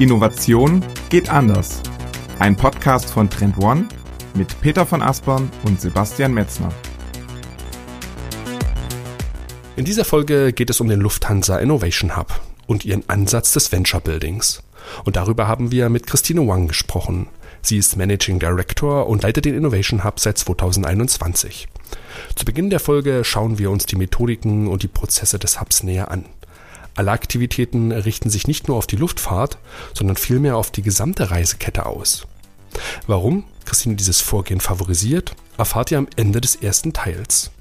Innovation geht anders. Ein Podcast von Trend One mit Peter von Aspern und Sebastian Metzner. In dieser Folge geht es um den Lufthansa Innovation Hub und ihren Ansatz des Venture Buildings. Und darüber haben wir mit Christine Wang gesprochen. Sie ist Managing Director und leitet den Innovation Hub seit 2021. Zu Beginn der Folge schauen wir uns die Methodiken und die Prozesse des Hubs näher an. Alle Aktivitäten richten sich nicht nur auf die Luftfahrt, sondern vielmehr auf die gesamte Reisekette aus. Warum Christine dieses Vorgehen favorisiert, erfahrt ihr am Ende des ersten Teils.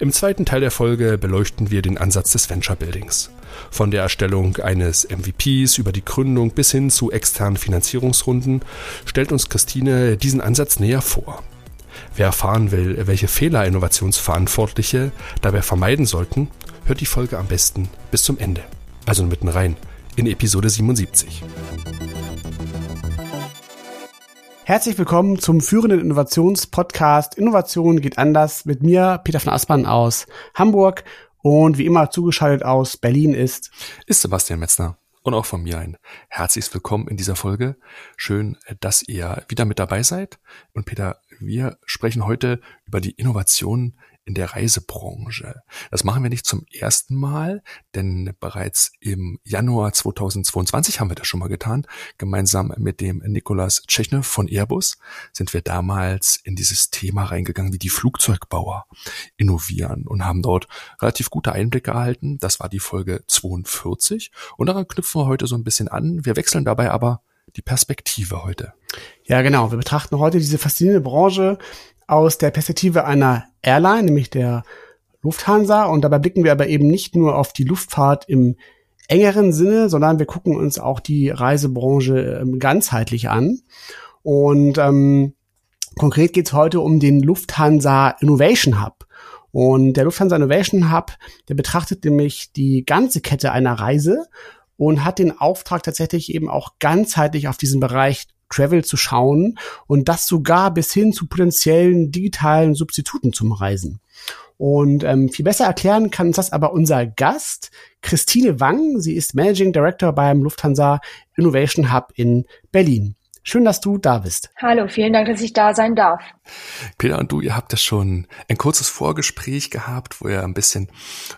Im zweiten Teil der Folge beleuchten wir den Ansatz des Venture Buildings. Von der Erstellung eines MVPs über die Gründung bis hin zu externen Finanzierungsrunden stellt uns Christine diesen Ansatz näher vor. Wer erfahren will, welche Fehler Innovationsverantwortliche dabei vermeiden sollten, hört die Folge am besten bis zum Ende. Also mitten rein in Episode 77. Herzlich willkommen zum führenden Innovationspodcast Innovation geht anders mit mir, Peter von Aspern aus Hamburg und wie immer zugeschaltet aus Berlin ist ist Sebastian Metzner und auch von mir ein herzliches Willkommen in dieser Folge. Schön, dass ihr wieder mit dabei seid. Und Peter, wir sprechen heute über die Innovation in der Reisebranche. Das machen wir nicht zum ersten Mal, denn bereits im Januar 2022 haben wir das schon mal getan. Gemeinsam mit dem Nikolas Tschechner von Airbus sind wir damals in dieses Thema reingegangen, wie die Flugzeugbauer innovieren und haben dort relativ gute Einblicke erhalten. Das war die Folge 42 und daran knüpfen wir heute so ein bisschen an. Wir wechseln dabei aber die Perspektive heute. Ja, genau. Wir betrachten heute diese faszinierende Branche aus der Perspektive einer Airline, nämlich der Lufthansa. Und dabei blicken wir aber eben nicht nur auf die Luftfahrt im engeren Sinne, sondern wir gucken uns auch die Reisebranche ähm, ganzheitlich an. Und ähm, konkret geht es heute um den Lufthansa Innovation Hub. Und der Lufthansa Innovation Hub, der betrachtet nämlich die ganze Kette einer Reise und hat den Auftrag tatsächlich eben auch ganzheitlich auf diesen Bereich Travel zu schauen und das sogar bis hin zu potenziellen digitalen Substituten zum Reisen. Und ähm, viel besser erklären kann uns das aber unser Gast, Christine Wang. Sie ist Managing Director beim Lufthansa Innovation Hub in Berlin. Schön, dass du da bist. Hallo, vielen Dank, dass ich da sein darf. Peter und du, ihr habt ja schon ein kurzes Vorgespräch gehabt, wo ihr ein bisschen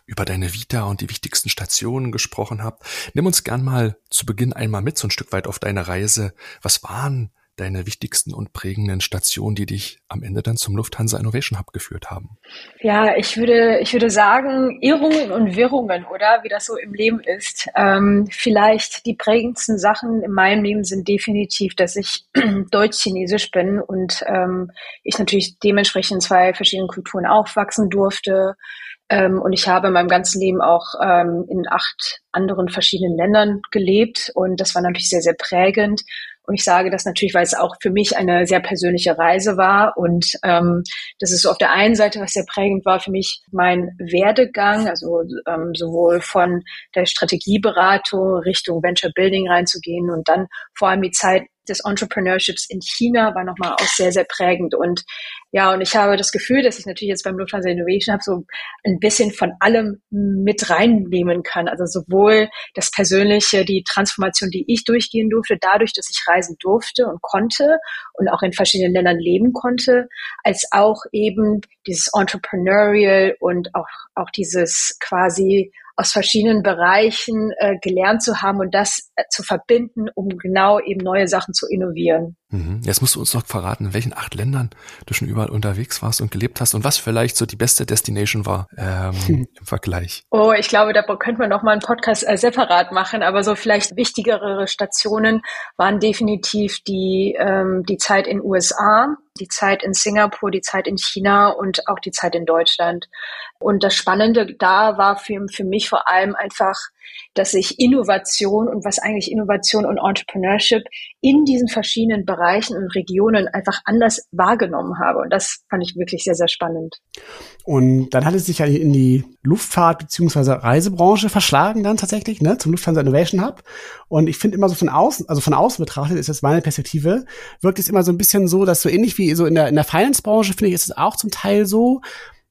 über deine Vita und die wichtigsten Stationen gesprochen habt. Nimm uns gern mal zu Beginn einmal mit, so ein Stück weit auf deine Reise. Was waren deine wichtigsten und prägenden Stationen, die dich am Ende dann zum Lufthansa Innovation Hub geführt haben? Ja, ich würde, ich würde sagen, Irrungen und Wirrungen, oder? Wie das so im Leben ist. Ähm, vielleicht die prägendsten Sachen in meinem Leben sind definitiv, dass ich deutsch-chinesisch bin und ähm, ich natürlich dementsprechend in zwei verschiedenen Kulturen aufwachsen durfte. Ähm, und ich habe in meinem ganzen Leben auch ähm, in acht anderen verschiedenen Ländern gelebt und das war natürlich sehr, sehr prägend. Und ich sage das natürlich, weil es auch für mich eine sehr persönliche Reise war. Und ähm, das ist so auf der einen Seite, was sehr prägend war für mich, mein Werdegang, also ähm, sowohl von der Strategieberatung Richtung Venture Building reinzugehen und dann vor allem die Zeit des Entrepreneurships in China war nochmal auch sehr, sehr prägend. Und ja, und ich habe das Gefühl, dass ich natürlich jetzt beim Lufthansa Innovation Hub so ein bisschen von allem mit reinnehmen kann. Also sowohl das Persönliche, die Transformation, die ich durchgehen durfte, dadurch, dass ich reisen durfte und konnte und auch in verschiedenen Ländern leben konnte, als auch eben dieses Entrepreneurial und auch, auch dieses quasi aus verschiedenen Bereichen äh, gelernt zu haben und das äh, zu verbinden, um genau eben neue Sachen zu innovieren. Mhm. Jetzt musst du uns noch verraten, in welchen acht Ländern du schon überall unterwegs warst und gelebt hast und was vielleicht so die beste Destination war ähm, hm. im Vergleich. Oh, ich glaube, da könnten wir noch mal einen Podcast äh, separat machen, aber so vielleicht wichtigere Stationen waren definitiv die, ähm, die Zeit in USA, die Zeit in Singapur, die Zeit in China und auch die Zeit in Deutschland. Und das Spannende da war für, für mich vor allem einfach, dass ich Innovation und was eigentlich Innovation und Entrepreneurship in diesen verschiedenen Bereichen und Regionen einfach anders wahrgenommen habe. Und das fand ich wirklich sehr, sehr spannend. Und dann hat es sich ja in die Luftfahrt beziehungsweise Reisebranche verschlagen dann tatsächlich, ne, zum Lufthansa Innovation Hub. Und ich finde immer so von außen, also von außen betrachtet, ist das meine Perspektive, wirkt es immer so ein bisschen so, dass so ähnlich wie so in der, in der Finance-Branche, finde ich, ist es auch zum Teil so,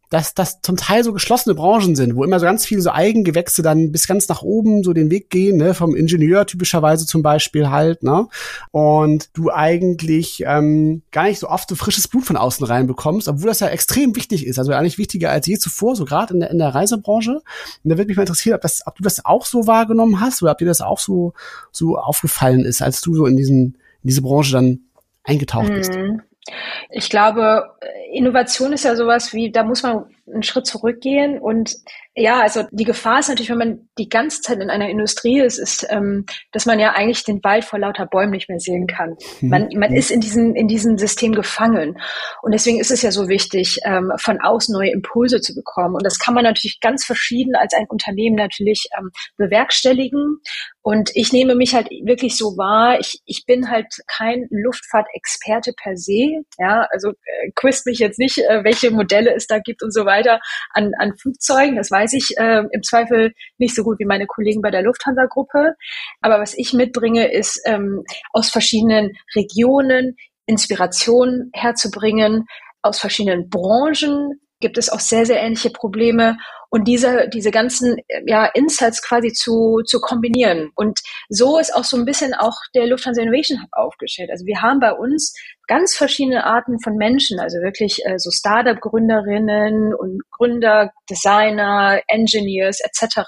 dass das zum Teil so geschlossene Branchen sind, wo immer so ganz viele so Eigengewächse dann bis ganz nach oben so den Weg gehen, ne, vom Ingenieur typischerweise zum Beispiel halt, ne, und du eigentlich ähm, gar nicht so oft so frisches Blut von außen reinbekommst, obwohl das ja extrem wichtig ist, also eigentlich wichtiger als je zuvor, so gerade in der, in der Reisebranche. Und da würde mich mal interessieren, ob, das, ob du das auch so wahrgenommen hast oder ob dir das auch so so aufgefallen ist, als du so in diesen in diese Branche dann eingetaucht bist. Ich glaube, Innovation ist ja sowas wie, da muss man einen Schritt zurückgehen und ja, also die Gefahr ist natürlich, wenn man die ganze Zeit in einer Industrie ist, ist, ähm, dass man ja eigentlich den Wald vor lauter Bäumen nicht mehr sehen kann. Mhm. Man, man ist in diesem, in diesem System gefangen. Und deswegen ist es ja so wichtig, ähm, von außen neue Impulse zu bekommen. Und das kann man natürlich ganz verschieden als ein Unternehmen natürlich ähm, bewerkstelligen. Und ich nehme mich halt wirklich so wahr, ich, ich bin halt kein Luftfahrtexperte per se. Ja, also äh, quizt mich jetzt nicht, äh, welche Modelle es da gibt und so weiter an, an Flugzeugen. Das weiß ich äh, im Zweifel nicht so gut wie meine Kollegen bei der Lufthansa-Gruppe. Aber was ich mitbringe, ist ähm, aus verschiedenen Regionen Inspiration herzubringen, aus verschiedenen Branchen gibt es auch sehr, sehr ähnliche Probleme und diese, diese ganzen ja, Insights quasi zu, zu kombinieren. Und so ist auch so ein bisschen auch der Lufthansa Innovation Hub aufgestellt. Also wir haben bei uns ganz verschiedene Arten von Menschen, also wirklich äh, so Startup-Gründerinnen und Gründer, Designer, Engineers etc.,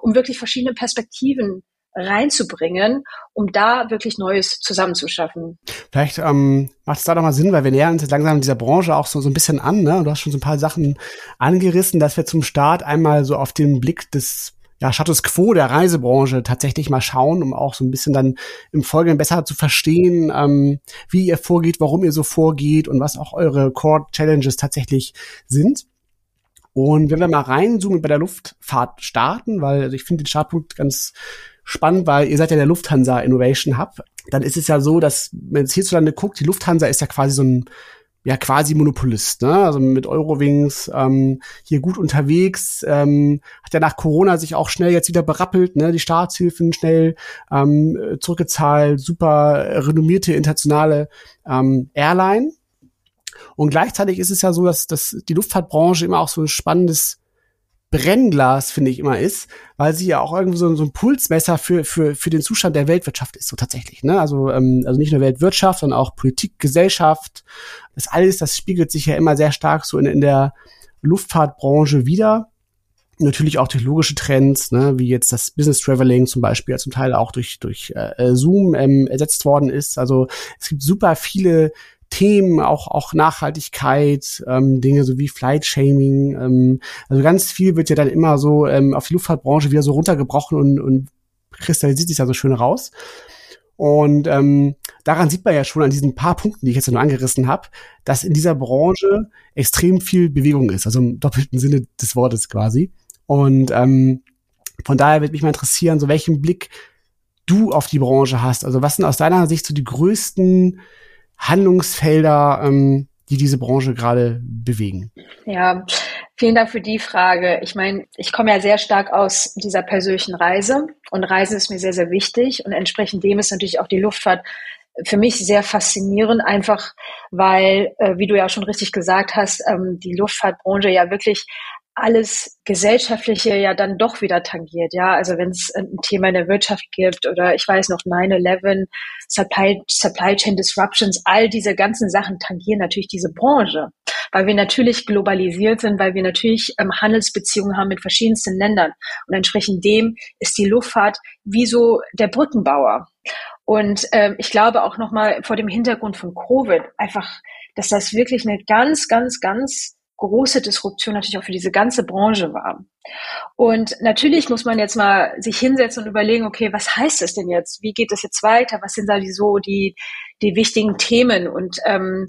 um wirklich verschiedene Perspektiven reinzubringen, um da wirklich Neues zusammenzuschaffen. Vielleicht ähm, macht es da doch mal Sinn, weil wir nähern uns jetzt langsam dieser Branche auch so, so ein bisschen an. Ne? Du hast schon so ein paar Sachen angerissen, dass wir zum Start einmal so auf den Blick des ja, Status Quo der Reisebranche tatsächlich mal schauen, um auch so ein bisschen dann im Folgenden besser zu verstehen, ähm, wie ihr vorgeht, warum ihr so vorgeht und was auch eure Core Challenges tatsächlich sind. Und wenn wir mal reinzoomen bei der Luftfahrt starten, weil also ich finde den Startpunkt ganz spannend, weil ihr seid ja der Lufthansa Innovation Hub. Dann ist es ja so, dass, wenn es hierzulande guckt, die Lufthansa ist ja quasi so ein ja quasi Monopolist, ne? Also mit Eurowings ähm, hier gut unterwegs, ähm, hat ja nach Corona sich auch schnell jetzt wieder berappelt, ne? Die Staatshilfen schnell ähm, zurückgezahlt, super renommierte internationale ähm, Airline. Und gleichzeitig ist es ja so, dass, dass die Luftfahrtbranche immer auch so ein spannendes Brennglas, finde ich immer ist, weil sie ja auch irgendwie so, so ein Pulsmesser für, für, für den Zustand der Weltwirtschaft ist, so tatsächlich. Ne? Also, ähm, also nicht nur Weltwirtschaft, sondern auch Politik, Gesellschaft. Das alles, das spiegelt sich ja immer sehr stark so in, in der Luftfahrtbranche wieder. Natürlich auch technologische Trends, ne, wie jetzt das Business Traveling zum Beispiel, zum Teil auch durch, durch äh, Zoom ähm, ersetzt worden ist. Also es gibt super viele Themen, auch, auch Nachhaltigkeit, ähm, Dinge so wie Flight Shaming. Ähm, also ganz viel wird ja dann immer so ähm, auf die Luftfahrtbranche wieder so runtergebrochen und, und kristallisiert sich da so schön raus. Und ähm, daran sieht man ja schon an diesen paar Punkten, die ich jetzt nur angerissen habe, dass in dieser Branche extrem viel Bewegung ist, also im doppelten Sinne des Wortes quasi. Und ähm, von daher wird mich mal interessieren, so welchen Blick du auf die Branche hast. Also was sind aus deiner Sicht so die größten Handlungsfelder, ähm, die diese Branche gerade bewegen? Ja, vielen Dank für die Frage. Ich meine, ich komme ja sehr stark aus dieser persönlichen Reise und Reisen ist mir sehr, sehr wichtig und entsprechend dem ist natürlich auch die Luftfahrt für mich sehr faszinierend, einfach weil, äh, wie du ja schon richtig gesagt hast, ähm, die Luftfahrtbranche ja wirklich alles Gesellschaftliche ja dann doch wieder tangiert. Ja, also wenn es ein Thema in der Wirtschaft gibt oder ich weiß noch 9-11, Supply, Supply Chain Disruptions, all diese ganzen Sachen tangieren natürlich diese Branche, weil wir natürlich globalisiert sind, weil wir natürlich ähm, Handelsbeziehungen haben mit verschiedensten Ländern und entsprechend dem ist die Luftfahrt wie so der Brückenbauer. Und ähm, ich glaube auch nochmal vor dem Hintergrund von Covid einfach, dass das wirklich eine ganz, ganz, ganz große Disruption natürlich auch für diese ganze Branche war. Und natürlich muss man jetzt mal sich hinsetzen und überlegen, okay, was heißt das denn jetzt? Wie geht das jetzt weiter? Was sind da die so die, die wichtigen Themen? Und ähm,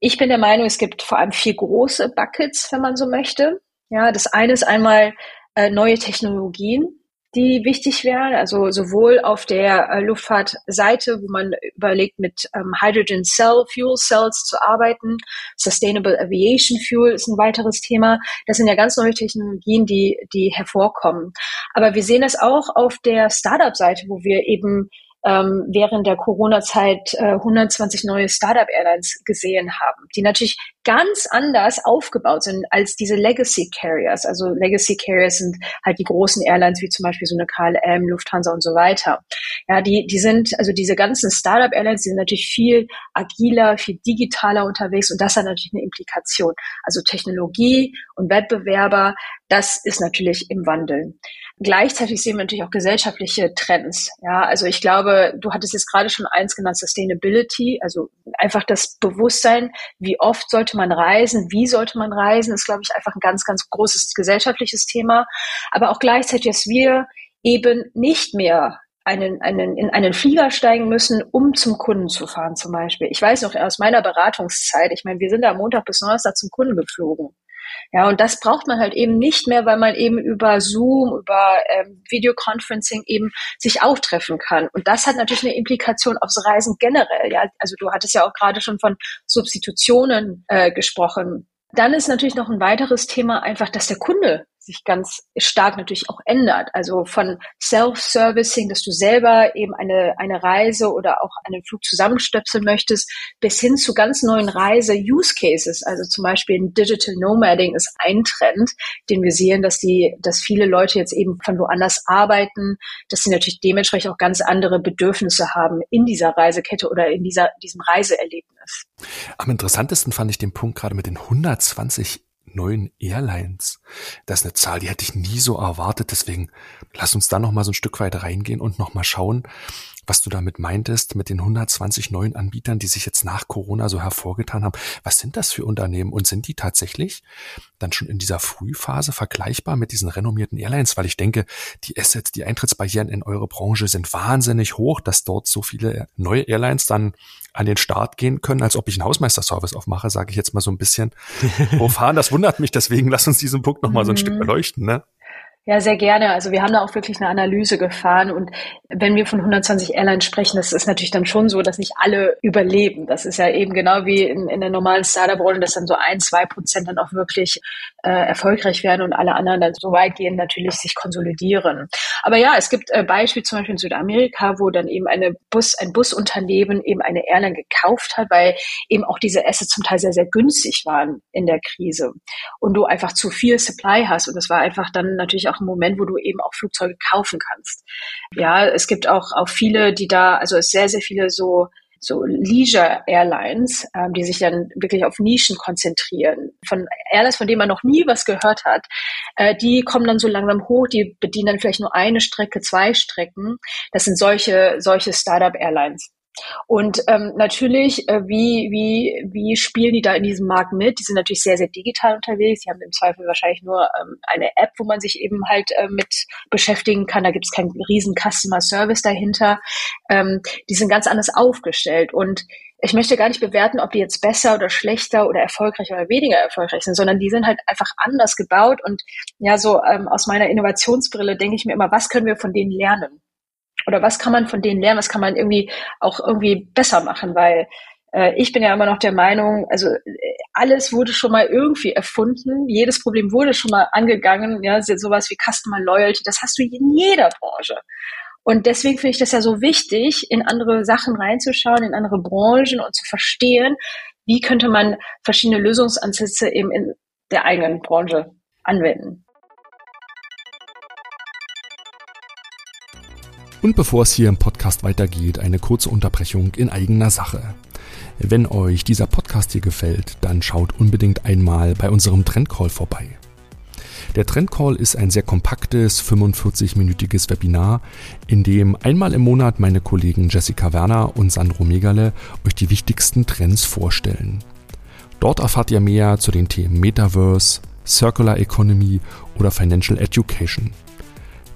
ich bin der Meinung, es gibt vor allem vier große Buckets, wenn man so möchte. Ja, das eine ist einmal äh, neue Technologien die wichtig wären. Also sowohl auf der äh, Luftfahrtseite, wo man überlegt, mit ähm, Hydrogen Cell, Fuel Cells zu arbeiten. Sustainable Aviation Fuel ist ein weiteres Thema. Das sind ja ganz neue Technologien, die, die hervorkommen. Aber wir sehen es auch auf der Startup-Seite, wo wir eben ähm, während der Corona-Zeit äh, 120 neue Startup-Airlines gesehen haben, die natürlich ganz anders aufgebaut sind als diese Legacy Carriers. Also Legacy Carriers sind halt die großen Airlines wie zum Beispiel so eine KLM, Lufthansa und so weiter. Ja, die, die sind, also diese ganzen Startup Airlines, die sind natürlich viel agiler, viel digitaler unterwegs und das hat natürlich eine Implikation. Also Technologie und Wettbewerber, das ist natürlich im Wandel. Gleichzeitig sehen wir natürlich auch gesellschaftliche Trends. Ja, also ich glaube, du hattest jetzt gerade schon eins genannt, Sustainability, also einfach das Bewusstsein, wie oft sollte man reisen, wie sollte man reisen, ist, glaube ich, einfach ein ganz, ganz großes gesellschaftliches Thema. Aber auch gleichzeitig, dass wir eben nicht mehr einen, einen, in einen Flieger steigen müssen, um zum Kunden zu fahren zum Beispiel. Ich weiß noch aus meiner Beratungszeit, ich meine, wir sind da Montag bis Donnerstag zum Kunden geflogen. Ja, und das braucht man halt eben nicht mehr, weil man eben über Zoom, über ähm, Videoconferencing eben sich auch treffen kann. Und das hat natürlich eine Implikation aufs Reisen generell. Ja, also du hattest ja auch gerade schon von Substitutionen äh, gesprochen. Dann ist natürlich noch ein weiteres Thema einfach, dass der Kunde sich ganz stark natürlich auch ändert. Also von Self-Servicing, dass du selber eben eine, eine Reise oder auch einen Flug zusammenstöpseln möchtest, bis hin zu ganz neuen Reise-Use-Cases. Also zum Beispiel ein Digital Nomading ist ein Trend, den wir sehen, dass die, dass viele Leute jetzt eben von woanders arbeiten, dass sie natürlich dementsprechend auch ganz andere Bedürfnisse haben in dieser Reisekette oder in dieser, diesem Reiseerlebnis. Am interessantesten fand ich den Punkt gerade mit den 120 neuen Airlines. Das ist eine Zahl, die hätte ich nie so erwartet. Deswegen lass uns da noch mal so ein Stück weit reingehen und noch mal schauen, was du damit meintest mit den 120 neuen Anbietern, die sich jetzt nach Corona so hervorgetan haben. Was sind das für Unternehmen und sind die tatsächlich dann schon in dieser Frühphase vergleichbar mit diesen renommierten Airlines? Weil ich denke, die Assets, die Eintrittsbarrieren in eure Branche sind wahnsinnig hoch, dass dort so viele neue Airlines dann an den Start gehen können, als ob ich einen Hausmeisterservice aufmache, sage ich jetzt mal so ein bisschen profan. Das wundert mich, deswegen lass uns diesen Punkt noch mal so ein Stück mhm. beleuchten. Ne? Ja, sehr gerne. Also wir haben da auch wirklich eine Analyse gefahren und wenn wir von 120 Airlines sprechen, das ist natürlich dann schon so, dass nicht alle überleben. Das ist ja eben genau wie in, in der normalen Startup-Rolle, dass dann so ein, zwei Prozent dann auch wirklich äh, erfolgreich werden und alle anderen dann so weit gehen, natürlich sich konsolidieren. Aber ja, es gibt äh, Beispiele zum Beispiel in Südamerika, wo dann eben eine Bus, ein Busunternehmen eben eine Airline gekauft hat, weil eben auch diese Assets zum Teil sehr, sehr günstig waren in der Krise und du einfach zu viel Supply hast und das war einfach dann natürlich auch ein Moment, wo du eben auch Flugzeuge kaufen kannst. Ja, es gibt auch, auch viele, die da, also es sehr, sehr viele so so Leisure Airlines, ähm, die sich dann wirklich auf Nischen konzentrieren. Von Airlines, von denen man noch nie was gehört hat, äh, die kommen dann so langsam hoch, die bedienen dann vielleicht nur eine Strecke, zwei Strecken. Das sind solche, solche Startup Airlines. Und ähm, natürlich, äh, wie, wie, wie spielen die da in diesem Markt mit? Die sind natürlich sehr, sehr digital unterwegs. Die haben im Zweifel wahrscheinlich nur ähm, eine App, wo man sich eben halt äh, mit beschäftigen kann. Da gibt es keinen riesen Customer Service dahinter. Ähm, die sind ganz anders aufgestellt. Und ich möchte gar nicht bewerten, ob die jetzt besser oder schlechter oder erfolgreicher oder weniger erfolgreich sind, sondern die sind halt einfach anders gebaut. Und ja, so ähm, aus meiner Innovationsbrille denke ich mir immer, was können wir von denen lernen? Oder was kann man von denen lernen, was kann man irgendwie auch irgendwie besser machen, weil äh, ich bin ja immer noch der Meinung, also alles wurde schon mal irgendwie erfunden, jedes Problem wurde schon mal angegangen, ja, sowas wie Customer Loyalty, das hast du in jeder Branche. Und deswegen finde ich das ja so wichtig, in andere Sachen reinzuschauen, in andere Branchen und zu verstehen, wie könnte man verschiedene Lösungsansätze eben in der eigenen Branche anwenden. Und bevor es hier im Podcast weitergeht, eine kurze Unterbrechung in eigener Sache. Wenn euch dieser Podcast hier gefällt, dann schaut unbedingt einmal bei unserem Trendcall vorbei. Der Trendcall ist ein sehr kompaktes, 45-minütiges Webinar, in dem einmal im Monat meine Kollegen Jessica Werner und Sandro Megale euch die wichtigsten Trends vorstellen. Dort erfahrt ihr mehr zu den Themen Metaverse, Circular Economy oder Financial Education.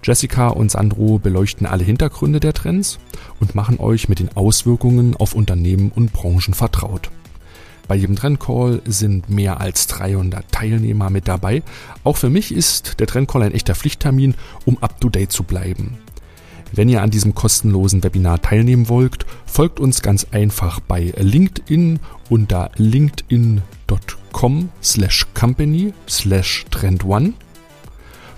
Jessica und Sandro beleuchten alle Hintergründe der Trends und machen euch mit den Auswirkungen auf Unternehmen und Branchen vertraut. Bei jedem Trendcall sind mehr als 300 Teilnehmer mit dabei. Auch für mich ist der Trendcall ein echter Pflichttermin, um up-to-date zu bleiben. Wenn ihr an diesem kostenlosen Webinar teilnehmen wollt, folgt uns ganz einfach bei LinkedIn unter linkedin.com slash company slash trendone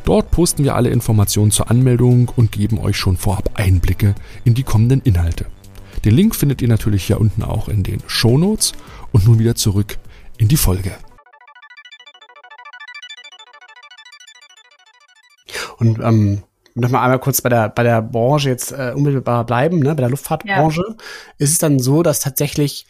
Dort posten wir alle Informationen zur Anmeldung und geben euch schon vorab Einblicke in die kommenden Inhalte. Den Link findet ihr natürlich hier unten auch in den Show Notes und nun wieder zurück in die Folge. Und ähm, noch mal einmal kurz bei der bei der Branche jetzt äh, unmittelbar bleiben, ne, bei der Luftfahrtbranche, ja. ist es dann so, dass tatsächlich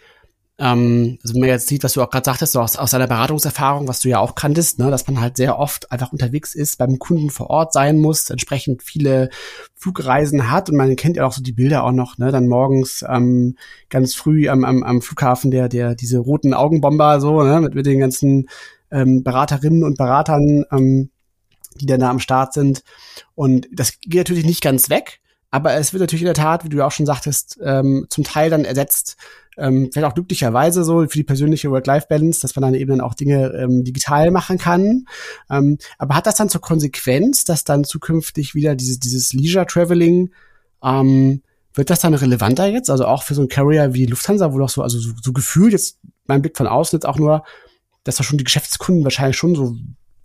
ähm, also wenn man jetzt sieht, was du auch gerade sagtest, so aus, aus deiner Beratungserfahrung, was du ja auch kanntest, ne, dass man halt sehr oft einfach unterwegs ist, beim Kunden vor Ort sein muss, entsprechend viele Flugreisen hat und man kennt ja auch so die Bilder auch noch, ne, dann morgens ähm, ganz früh am, am, am Flughafen der der diese roten Augenbomber so, ne, mit, mit den ganzen ähm, Beraterinnen und Beratern, ähm, die dann da am Start sind und das geht natürlich nicht ganz weg. Aber es wird natürlich in der Tat, wie du ja auch schon sagtest, ähm, zum Teil dann ersetzt ähm, vielleicht auch glücklicherweise so für die persönliche Work-Life-Balance, dass man dann eben dann auch Dinge ähm, digital machen kann. Ähm, aber hat das dann zur Konsequenz, dass dann zukünftig wieder dieses, dieses Leisure-Traveling ähm, wird das dann relevanter jetzt? Also auch für so ein Carrier wie Lufthansa, wo doch so, also so, so gefühlt jetzt mein Blick von außen jetzt auch nur, dass da schon die Geschäftskunden wahrscheinlich schon so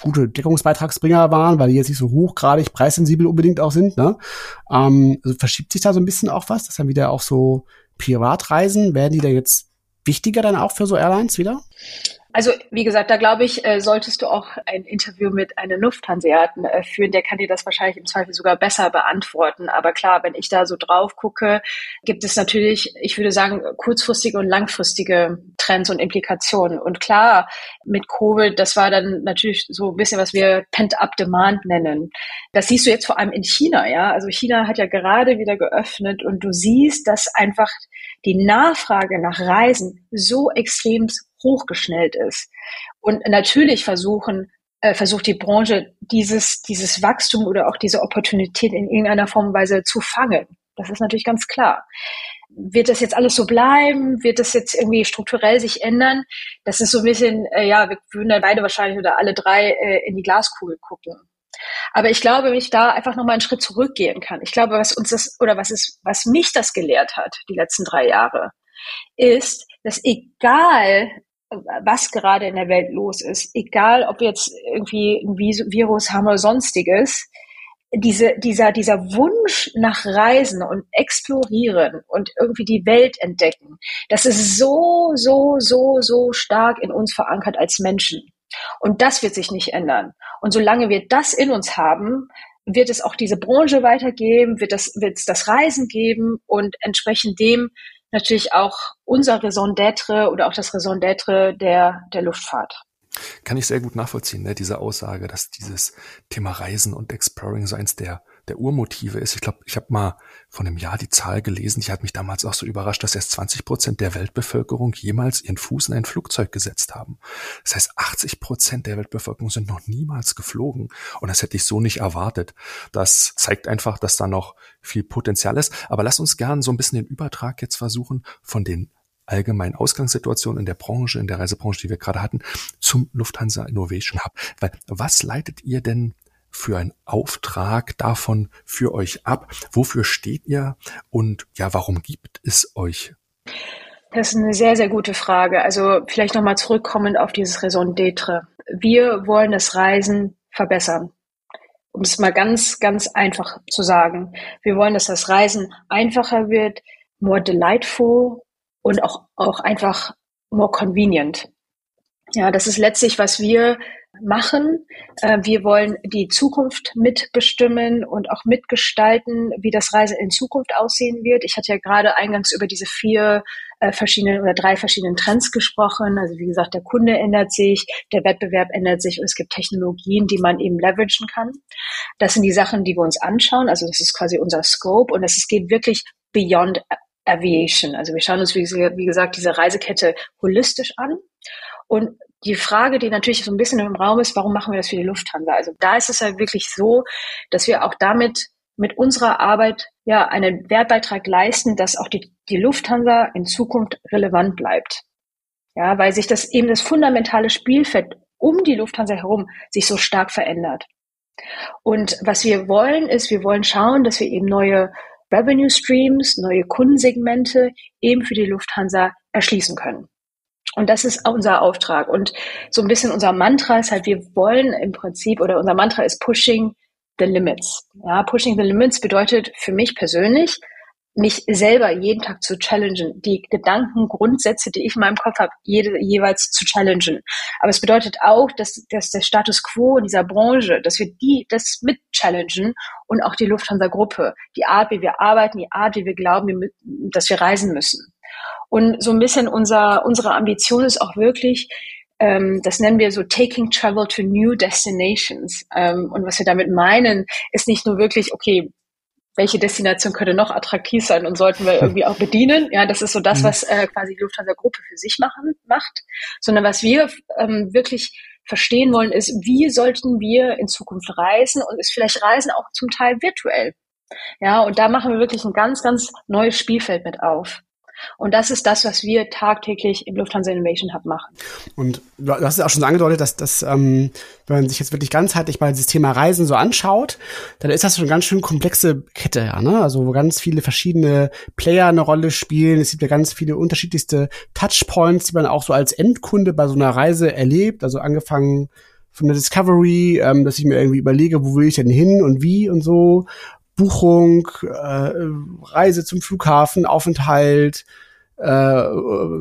gute Deckungsbeitragsbringer waren, weil die jetzt nicht so hochgradig preissensibel unbedingt auch sind. Ne? Ähm, also verschiebt sich da so ein bisschen auch was, dass dann wieder auch so Privatreisen, werden die da jetzt wichtiger dann auch für so Airlines wieder? Also wie gesagt, da glaube ich, äh, solltest du auch ein Interview mit einem Lufthanseaten äh, führen. Der kann dir das wahrscheinlich im Zweifel sogar besser beantworten. Aber klar, wenn ich da so drauf gucke, gibt es natürlich, ich würde sagen, kurzfristige und langfristige Trends und Implikationen. Und klar, mit Covid, das war dann natürlich so ein bisschen, was wir Pent-up Demand nennen. Das siehst du jetzt vor allem in China, ja. Also China hat ja gerade wieder geöffnet und du siehst, dass einfach die Nachfrage nach Reisen so extrem hochgeschnellt ist. Und natürlich versuchen, äh, versucht die Branche dieses, dieses Wachstum oder auch diese Opportunität in irgendeiner Form und Weise zu fangen. Das ist natürlich ganz klar. Wird das jetzt alles so bleiben? Wird das jetzt irgendwie strukturell sich ändern? Das ist so ein bisschen, äh, ja, wir würden da beide wahrscheinlich oder alle drei äh, in die Glaskugel gucken. Aber ich glaube, wenn ich da einfach nochmal einen Schritt zurückgehen kann, ich glaube, was uns das oder was ist, was mich das gelehrt hat, die letzten drei Jahre, ist, dass egal, was gerade in der Welt los ist, egal ob jetzt irgendwie ein Virus haben oder sonstiges, diese, dieser, dieser Wunsch nach Reisen und Explorieren und irgendwie die Welt entdecken, das ist so, so, so, so stark in uns verankert als Menschen. Und das wird sich nicht ändern. Und solange wir das in uns haben, wird es auch diese Branche weitergeben, wird es, wird es das Reisen geben und entsprechend dem natürlich auch unser Raison d'être oder auch das Raison d'être der, der Luftfahrt. Kann ich sehr gut nachvollziehen, ne? diese Aussage, dass dieses Thema Reisen und Exploring so eins der der Urmotive ist. Ich glaube, ich habe mal von einem Jahr die Zahl gelesen, die hat mich damals auch so überrascht, dass erst 20 Prozent der Weltbevölkerung jemals ihren Fuß in ein Flugzeug gesetzt haben. Das heißt, 80 Prozent der Weltbevölkerung sind noch niemals geflogen. Und das hätte ich so nicht erwartet. Das zeigt einfach, dass da noch viel Potenzial ist. Aber lass uns gern so ein bisschen den Übertrag jetzt versuchen von den allgemeinen Ausgangssituation in der Branche, in der Reisebranche, die wir gerade hatten, zum Lufthansa Innovation Hub. Weil was leitet ihr denn für einen Auftrag davon für euch ab? Wofür steht ihr und ja, warum gibt es euch? Das ist eine sehr, sehr gute Frage. Also vielleicht nochmal zurückkommend auf dieses Raison d'être. Wir wollen das Reisen verbessern. Um es mal ganz, ganz einfach zu sagen. Wir wollen, dass das Reisen einfacher wird, more delightful und auch, auch einfach more convenient. Ja, das ist letztlich, was wir machen. Äh, wir wollen die Zukunft mitbestimmen und auch mitgestalten, wie das Reisen in Zukunft aussehen wird. Ich hatte ja gerade eingangs über diese vier äh, verschiedenen oder drei verschiedenen Trends gesprochen. Also wie gesagt, der Kunde ändert sich, der Wettbewerb ändert sich und es gibt Technologien, die man eben leveragen kann. Das sind die Sachen, die wir uns anschauen. Also das ist quasi unser Scope und es geht wirklich beyond Aviation. Also wir schauen uns, wie gesagt, diese Reisekette holistisch an. Und die Frage, die natürlich so ein bisschen im Raum ist, warum machen wir das für die Lufthansa? Also da ist es halt wirklich so, dass wir auch damit mit unserer Arbeit ja einen Wertbeitrag leisten, dass auch die, die Lufthansa in Zukunft relevant bleibt. Ja, weil sich das eben das fundamentale Spielfeld um die Lufthansa herum sich so stark verändert. Und was wir wollen, ist, wir wollen schauen, dass wir eben neue Revenue Streams, neue Kundensegmente eben für die Lufthansa erschließen können. Und das ist unser Auftrag. Und so ein bisschen unser Mantra ist halt, wir wollen im Prinzip, oder unser Mantra ist Pushing the Limits. Ja, Pushing the Limits bedeutet für mich persönlich, mich selber jeden Tag zu challengen, die Gedanken, Grundsätze, die ich in meinem Kopf habe, jede, jeweils zu challengen. Aber es bedeutet auch, dass, dass der Status quo in dieser Branche, dass wir die das mit challengen und auch die Lufthansa-Gruppe, die Art, wie wir arbeiten, die Art, wie wir glauben, dass wir reisen müssen. Und so ein bisschen unser, unsere Ambition ist auch wirklich, ähm, das nennen wir so Taking Travel to New Destinations. Ähm, und was wir damit meinen, ist nicht nur wirklich, okay, welche Destination könnte noch attraktiv sein und sollten wir irgendwie auch bedienen. Ja, das ist so das, mhm. was äh, quasi die Lufthansa-Gruppe für sich machen, macht, sondern was wir ähm, wirklich verstehen wollen, ist, wie sollten wir in Zukunft reisen und ist vielleicht Reisen auch zum Teil virtuell. Ja, und da machen wir wirklich ein ganz, ganz neues Spielfeld mit auf. Und das ist das, was wir tagtäglich im Lufthansa Innovation Hub machen. Und du hast es auch schon so angedeutet, dass, dass ähm, wenn man sich jetzt wirklich ganzheitlich mal dieses Thema Reisen so anschaut, dann ist das schon eine ganz schön komplexe Kette, ja, ne? Also wo ganz viele verschiedene Player eine Rolle spielen. Es gibt ja ganz viele unterschiedlichste Touchpoints, die man auch so als Endkunde bei so einer Reise erlebt. Also angefangen von der Discovery, ähm, dass ich mir irgendwie überlege, wo will ich denn hin und wie und so, Buchung, äh, Reise zum Flughafen, Aufenthalt, äh,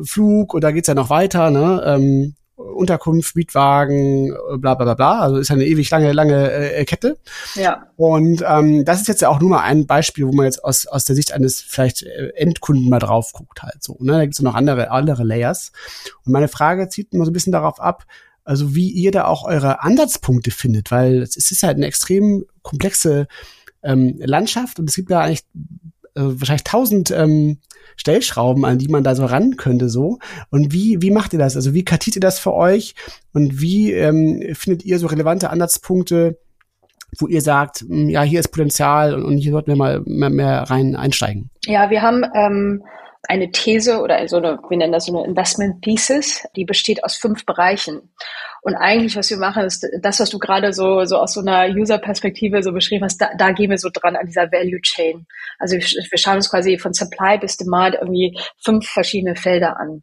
Flug und da geht's ja noch weiter, ne? Ähm, Unterkunft, Mietwagen, bla bla bla bla. Also ist ja eine ewig lange, lange äh, Kette. Ja. Und ähm, das ist jetzt ja auch nur mal ein Beispiel, wo man jetzt aus, aus der Sicht eines vielleicht äh, Endkunden mal drauf guckt halt so. Ne? Da gibt's ja noch andere, andere Layers. Und meine Frage zieht immer so ein bisschen darauf ab, also wie ihr da auch eure Ansatzpunkte findet, weil es ist halt eine extrem komplexe ähm, Landschaft und es gibt da eigentlich äh, wahrscheinlich tausend ähm, Stellschrauben, an die man da so ran könnte so. Und wie, wie macht ihr das? Also wie kartiert ihr das für euch? Und wie ähm, findet ihr so relevante Ansatzpunkte, wo ihr sagt, hm, ja, hier ist Potenzial und, und hier sollten wir mal mehr, mehr rein einsteigen? Ja, wir haben ähm, eine These oder so eine, wir nennen das so eine Investment Thesis, die besteht aus fünf Bereichen. Und eigentlich, was wir machen, ist das, was du gerade so, so aus so einer User-Perspektive so beschrieben hast, da, da gehen wir so dran an dieser Value Chain. Also wir, wir schauen uns quasi von Supply bis Demand irgendwie fünf verschiedene Felder an.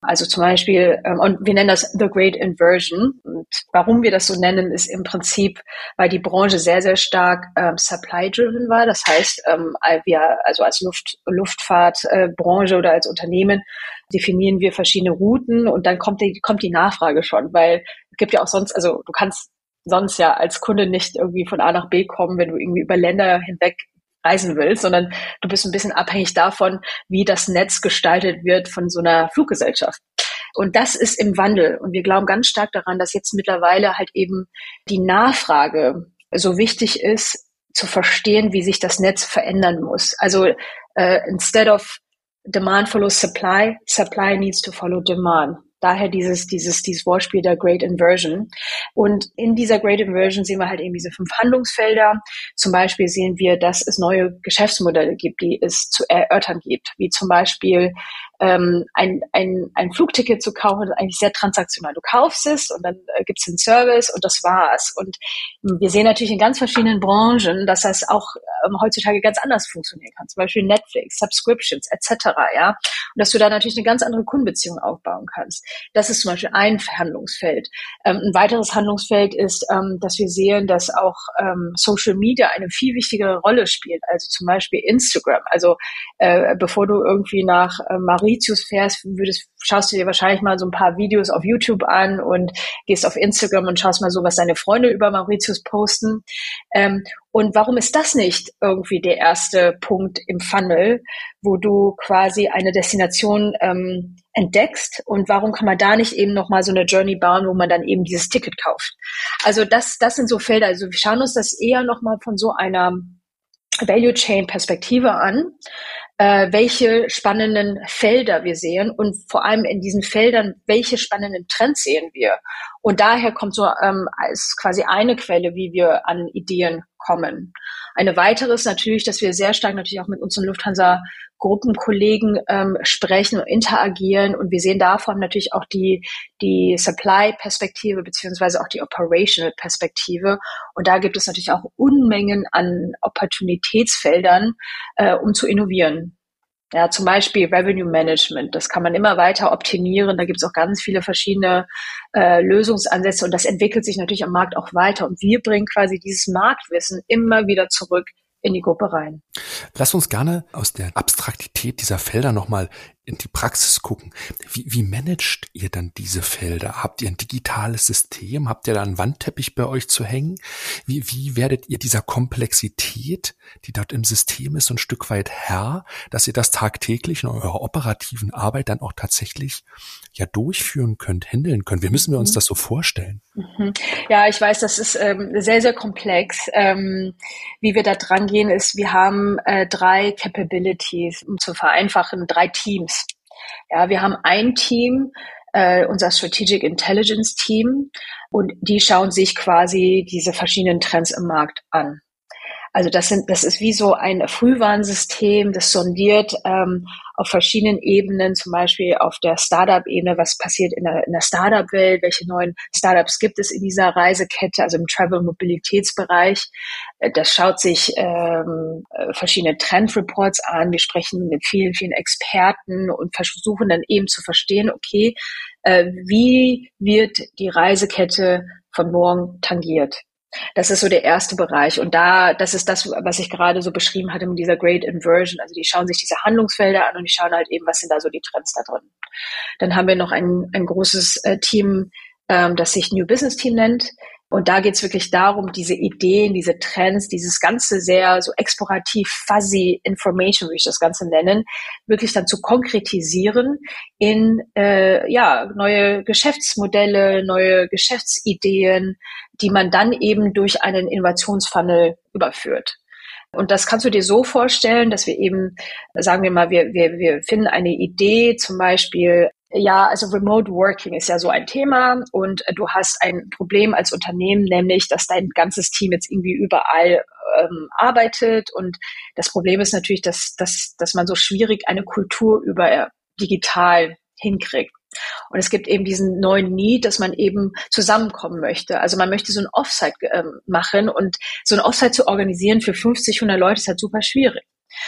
Also zum Beispiel, ähm, und wir nennen das The Great Inversion. Und warum wir das so nennen, ist im Prinzip, weil die Branche sehr, sehr stark ähm, supply-driven war. Das heißt, ähm, wir, also als Luft, Luftfahrtbranche äh, oder als Unternehmen definieren wir verschiedene Routen und dann kommt die, kommt die Nachfrage schon, weil es gibt ja auch sonst, also du kannst sonst ja als Kunde nicht irgendwie von A nach B kommen, wenn du irgendwie über Länder hinweg reisen willst, sondern du bist ein bisschen abhängig davon, wie das Netz gestaltet wird von so einer Fluggesellschaft. Und das ist im Wandel. Und wir glauben ganz stark daran, dass jetzt mittlerweile halt eben die Nachfrage so wichtig ist, zu verstehen, wie sich das Netz verändern muss. Also uh, instead of demand follows supply, supply needs to follow demand. Daher dieses, dieses, dieses Wortspiel der Great Inversion. Und in dieser Great Inversion sehen wir halt eben diese fünf Handlungsfelder. Zum Beispiel sehen wir, dass es neue Geschäftsmodelle gibt, die es zu erörtern gibt, wie zum Beispiel ähm, ein, ein, ein Flugticket zu kaufen, ist eigentlich sehr transaktional. Du kaufst es und dann äh, gibt es den Service und das war's. Und wir sehen natürlich in ganz verschiedenen Branchen, dass das auch ähm, heutzutage ganz anders funktionieren kann. Zum Beispiel Netflix, Subscriptions etc. Ja, und dass du da natürlich eine ganz andere Kundenbeziehung aufbauen kannst. Das ist zum Beispiel ein Handlungsfeld. Ähm, ein weiteres Handlungsfeld ist, ähm, dass wir sehen, dass auch ähm, Social Media eine viel wichtigere Rolle spielt. Also zum Beispiel Instagram. Also äh, bevor du irgendwie nach äh, Mauritius fährst, würdest, schaust du dir wahrscheinlich mal so ein paar Videos auf YouTube an und gehst auf Instagram und schaust mal so, was deine Freunde über Mauritius posten. Ähm, und warum ist das nicht irgendwie der erste Punkt im Funnel, wo du quasi eine Destination ähm, entdeckst und warum kann man da nicht eben nochmal so eine Journey bauen, wo man dann eben dieses Ticket kauft? Also das, das sind so Felder. Also wir schauen uns das eher nochmal von so einer Value Chain Perspektive an, äh, welche spannenden Felder wir sehen und vor allem in diesen Feldern, welche spannenden Trends sehen wir. Und daher kommt so ähm, als quasi eine Quelle, wie wir an Ideen kommen. Eine weitere ist natürlich, dass wir sehr stark natürlich auch mit unseren Lufthansa Gruppenkollegen ähm, sprechen und interagieren und wir sehen davon natürlich auch die, die Supply-Perspektive beziehungsweise auch die Operational-Perspektive und da gibt es natürlich auch Unmengen an Opportunitätsfeldern, äh, um zu innovieren. Ja, zum Beispiel Revenue Management, das kann man immer weiter optimieren. Da gibt es auch ganz viele verschiedene äh, Lösungsansätze und das entwickelt sich natürlich am Markt auch weiter. Und wir bringen quasi dieses Marktwissen immer wieder zurück in die Gruppe rein. Lass uns gerne aus der Abstraktität dieser Felder nochmal in die Praxis gucken. Wie, wie managt ihr dann diese Felder? Habt ihr ein digitales System? Habt ihr da einen Wandteppich bei euch zu hängen? Wie, wie werdet ihr dieser Komplexität, die dort im System ist, so ein Stück weit Herr, dass ihr das tagtäglich in eurer operativen Arbeit dann auch tatsächlich ja durchführen könnt, handeln könnt? Wie müssen wir uns mhm. das so vorstellen? Mhm. Ja, ich weiß, das ist ähm, sehr, sehr komplex. Ähm, wie wir da dran gehen, ist, wir haben äh, drei Capabilities, um zu vereinfachen, drei Teams. Ja, wir haben ein Team, äh, unser Strategic Intelligence Team, und die schauen sich quasi diese verschiedenen Trends im Markt an. Also das sind, das ist wie so ein Frühwarnsystem, das sondiert ähm, auf verschiedenen Ebenen, zum Beispiel auf der Startup-Ebene, was passiert in der, in der Startup-Welt, welche neuen Startups gibt es in dieser Reisekette, also im Travel-Mobilitätsbereich. Äh, das schaut sich ähm, äh, verschiedene Trend-Reports an. Wir sprechen mit vielen, vielen Experten und versuchen dann eben zu verstehen, okay, äh, wie wird die Reisekette von morgen tangiert? Das ist so der erste Bereich. Und da, das ist das, was ich gerade so beschrieben hatte mit dieser Great Inversion. Also die schauen sich diese Handlungsfelder an und die schauen halt eben, was sind da so die Trends da drin. Dann haben wir noch ein, ein großes äh, Team, ähm, das sich New Business Team nennt. Und da geht es wirklich darum, diese Ideen, diese Trends, dieses ganze sehr so explorativ fuzzy Information, wie ich das Ganze nennen, wirklich dann zu konkretisieren in äh, ja neue Geschäftsmodelle, neue Geschäftsideen, die man dann eben durch einen Innovationsfunnel überführt. Und das kannst du dir so vorstellen, dass wir eben, sagen wir mal, wir, wir, wir finden eine Idee, zum Beispiel ja, also Remote Working ist ja so ein Thema und äh, du hast ein Problem als Unternehmen, nämlich, dass dein ganzes Team jetzt irgendwie überall ähm, arbeitet und das Problem ist natürlich, dass, dass, dass man so schwierig eine Kultur über äh, digital hinkriegt. Und es gibt eben diesen neuen Need, dass man eben zusammenkommen möchte. Also man möchte so ein Offsite ähm, machen und so ein Offsite zu organisieren für 50, 100 Leute ist halt super schwierig.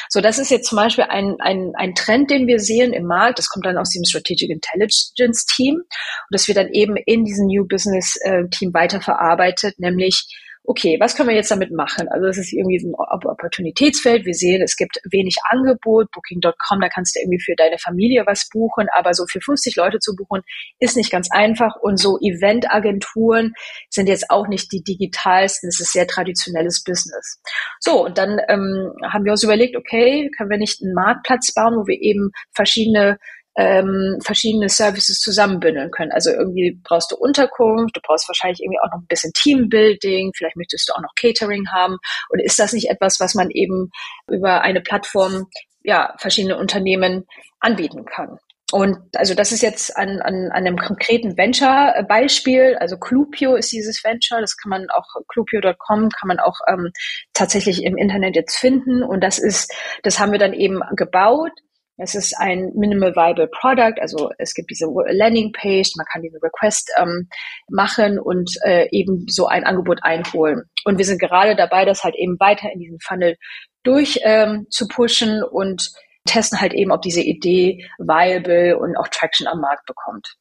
So, das ist jetzt zum Beispiel ein, ein, ein Trend, den wir sehen im Markt. Das kommt dann aus dem Strategic Intelligence Team. Und das wird dann eben in diesem New Business äh, Team weiterverarbeitet, nämlich okay, was können wir jetzt damit machen? Also es ist irgendwie ein Opportunitätsfeld. Wir sehen, es gibt wenig Angebot. Booking.com, da kannst du irgendwie für deine Familie was buchen, aber so für 50 Leute zu buchen, ist nicht ganz einfach. Und so Eventagenturen sind jetzt auch nicht die digitalsten. Es ist sehr traditionelles Business. So, und dann ähm, haben wir uns überlegt, okay, können wir nicht einen Marktplatz bauen, wo wir eben verschiedene ähm, verschiedene Services zusammenbündeln können. Also irgendwie brauchst du Unterkunft, du brauchst wahrscheinlich irgendwie auch noch ein bisschen Teambuilding, vielleicht möchtest du auch noch Catering haben. Und ist das nicht etwas, was man eben über eine Plattform ja verschiedene Unternehmen anbieten kann? Und also das ist jetzt an, an, an einem konkreten Venture-Beispiel. Also Clupio ist dieses Venture. Das kann man auch, clupio.com kann man auch ähm, tatsächlich im Internet jetzt finden. Und das ist, das haben wir dann eben gebaut es ist ein Minimal Viable Product, also es gibt diese Landing Page, man kann diesen Request ähm, machen und äh, eben so ein Angebot einholen. Und wir sind gerade dabei, das halt eben weiter in diesen Funnel durch ähm, zu pushen und testen halt eben, ob diese Idee viable und auch Traction am Markt bekommt.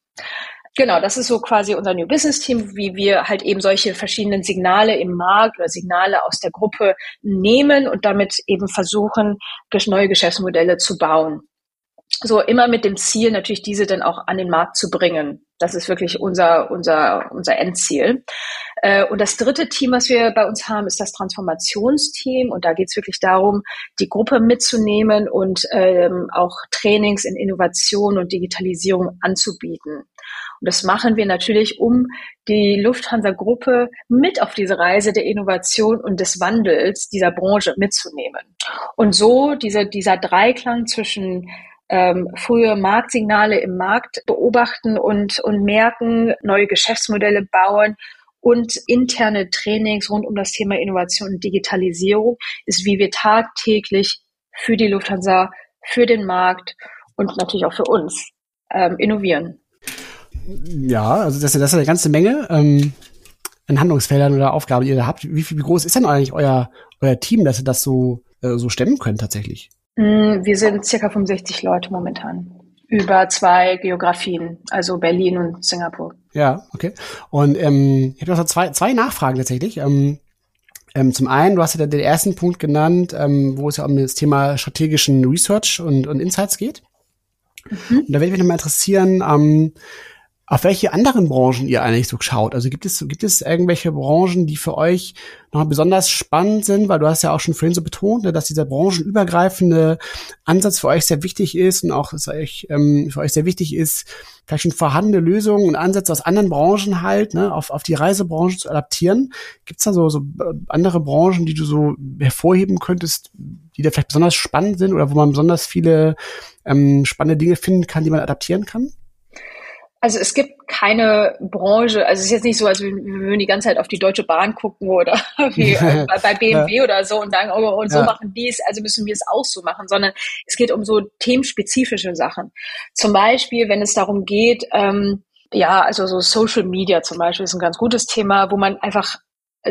Genau, das ist so quasi unser New Business Team, wie wir halt eben solche verschiedenen Signale im Markt oder Signale aus der Gruppe nehmen und damit eben versuchen, neue Geschäftsmodelle zu bauen. So immer mit dem Ziel, natürlich diese dann auch an den Markt zu bringen. Das ist wirklich unser, unser, unser Endziel. Äh, und das dritte Team, was wir bei uns haben, ist das Transformationsteam. Und da geht es wirklich darum, die Gruppe mitzunehmen und ähm, auch Trainings in Innovation und Digitalisierung anzubieten. Und das machen wir natürlich, um die Lufthansa-Gruppe mit auf diese Reise der Innovation und des Wandels dieser Branche mitzunehmen. Und so dieser, dieser Dreiklang zwischen ähm, frühe Marktsignale im Markt beobachten und, und merken, neue Geschäftsmodelle bauen und interne Trainings rund um das Thema Innovation und Digitalisierung ist, wie wir tagtäglich für die Lufthansa, für den Markt und natürlich auch für uns ähm, innovieren. Ja, also das, das ist eine ganze Menge ähm, an Handlungsfeldern oder Aufgaben, die ihr habt. Wie, wie groß ist denn eigentlich euer, euer Team, dass ihr das so, äh, so stemmen könnt tatsächlich? Mm, wir sind circa 65 Leute momentan. Über zwei Geografien, also Berlin und Singapur. Ja, okay. Und ähm, ich habe noch zwei, zwei Nachfragen tatsächlich. Ähm, Ähm, zum einen, du hast ja den ersten Punkt genannt, ähm, wo es ja um das Thema strategischen Research und, und Insights geht. Mhm. Und da würde mich nochmal interessieren, ähm, auf welche anderen Branchen ihr eigentlich so schaut. Also gibt es, gibt es irgendwelche Branchen, die für euch noch besonders spannend sind? Weil du hast ja auch schon vorhin so betont, ne, dass dieser branchenübergreifende Ansatz für euch sehr wichtig ist und auch es euch, ähm, für euch sehr wichtig ist, vielleicht schon vorhandene Lösungen und Ansätze aus anderen Branchen halt ne, auf, auf die Reisebranche zu adaptieren. Gibt es da so, so andere Branchen, die du so hervorheben könntest, die da vielleicht besonders spannend sind oder wo man besonders viele ähm, spannende Dinge finden kann, die man adaptieren kann? Also es gibt keine Branche, also es ist jetzt nicht so, als wir würden die ganze Zeit auf die Deutsche Bahn gucken oder wie äh, bei BMW ja. oder so und sagen, oh, und so ja. machen die es, also müssen wir es auch so machen, sondern es geht um so themenspezifische Sachen. Zum Beispiel, wenn es darum geht, ähm, ja, also so Social Media zum Beispiel ist ein ganz gutes Thema, wo man einfach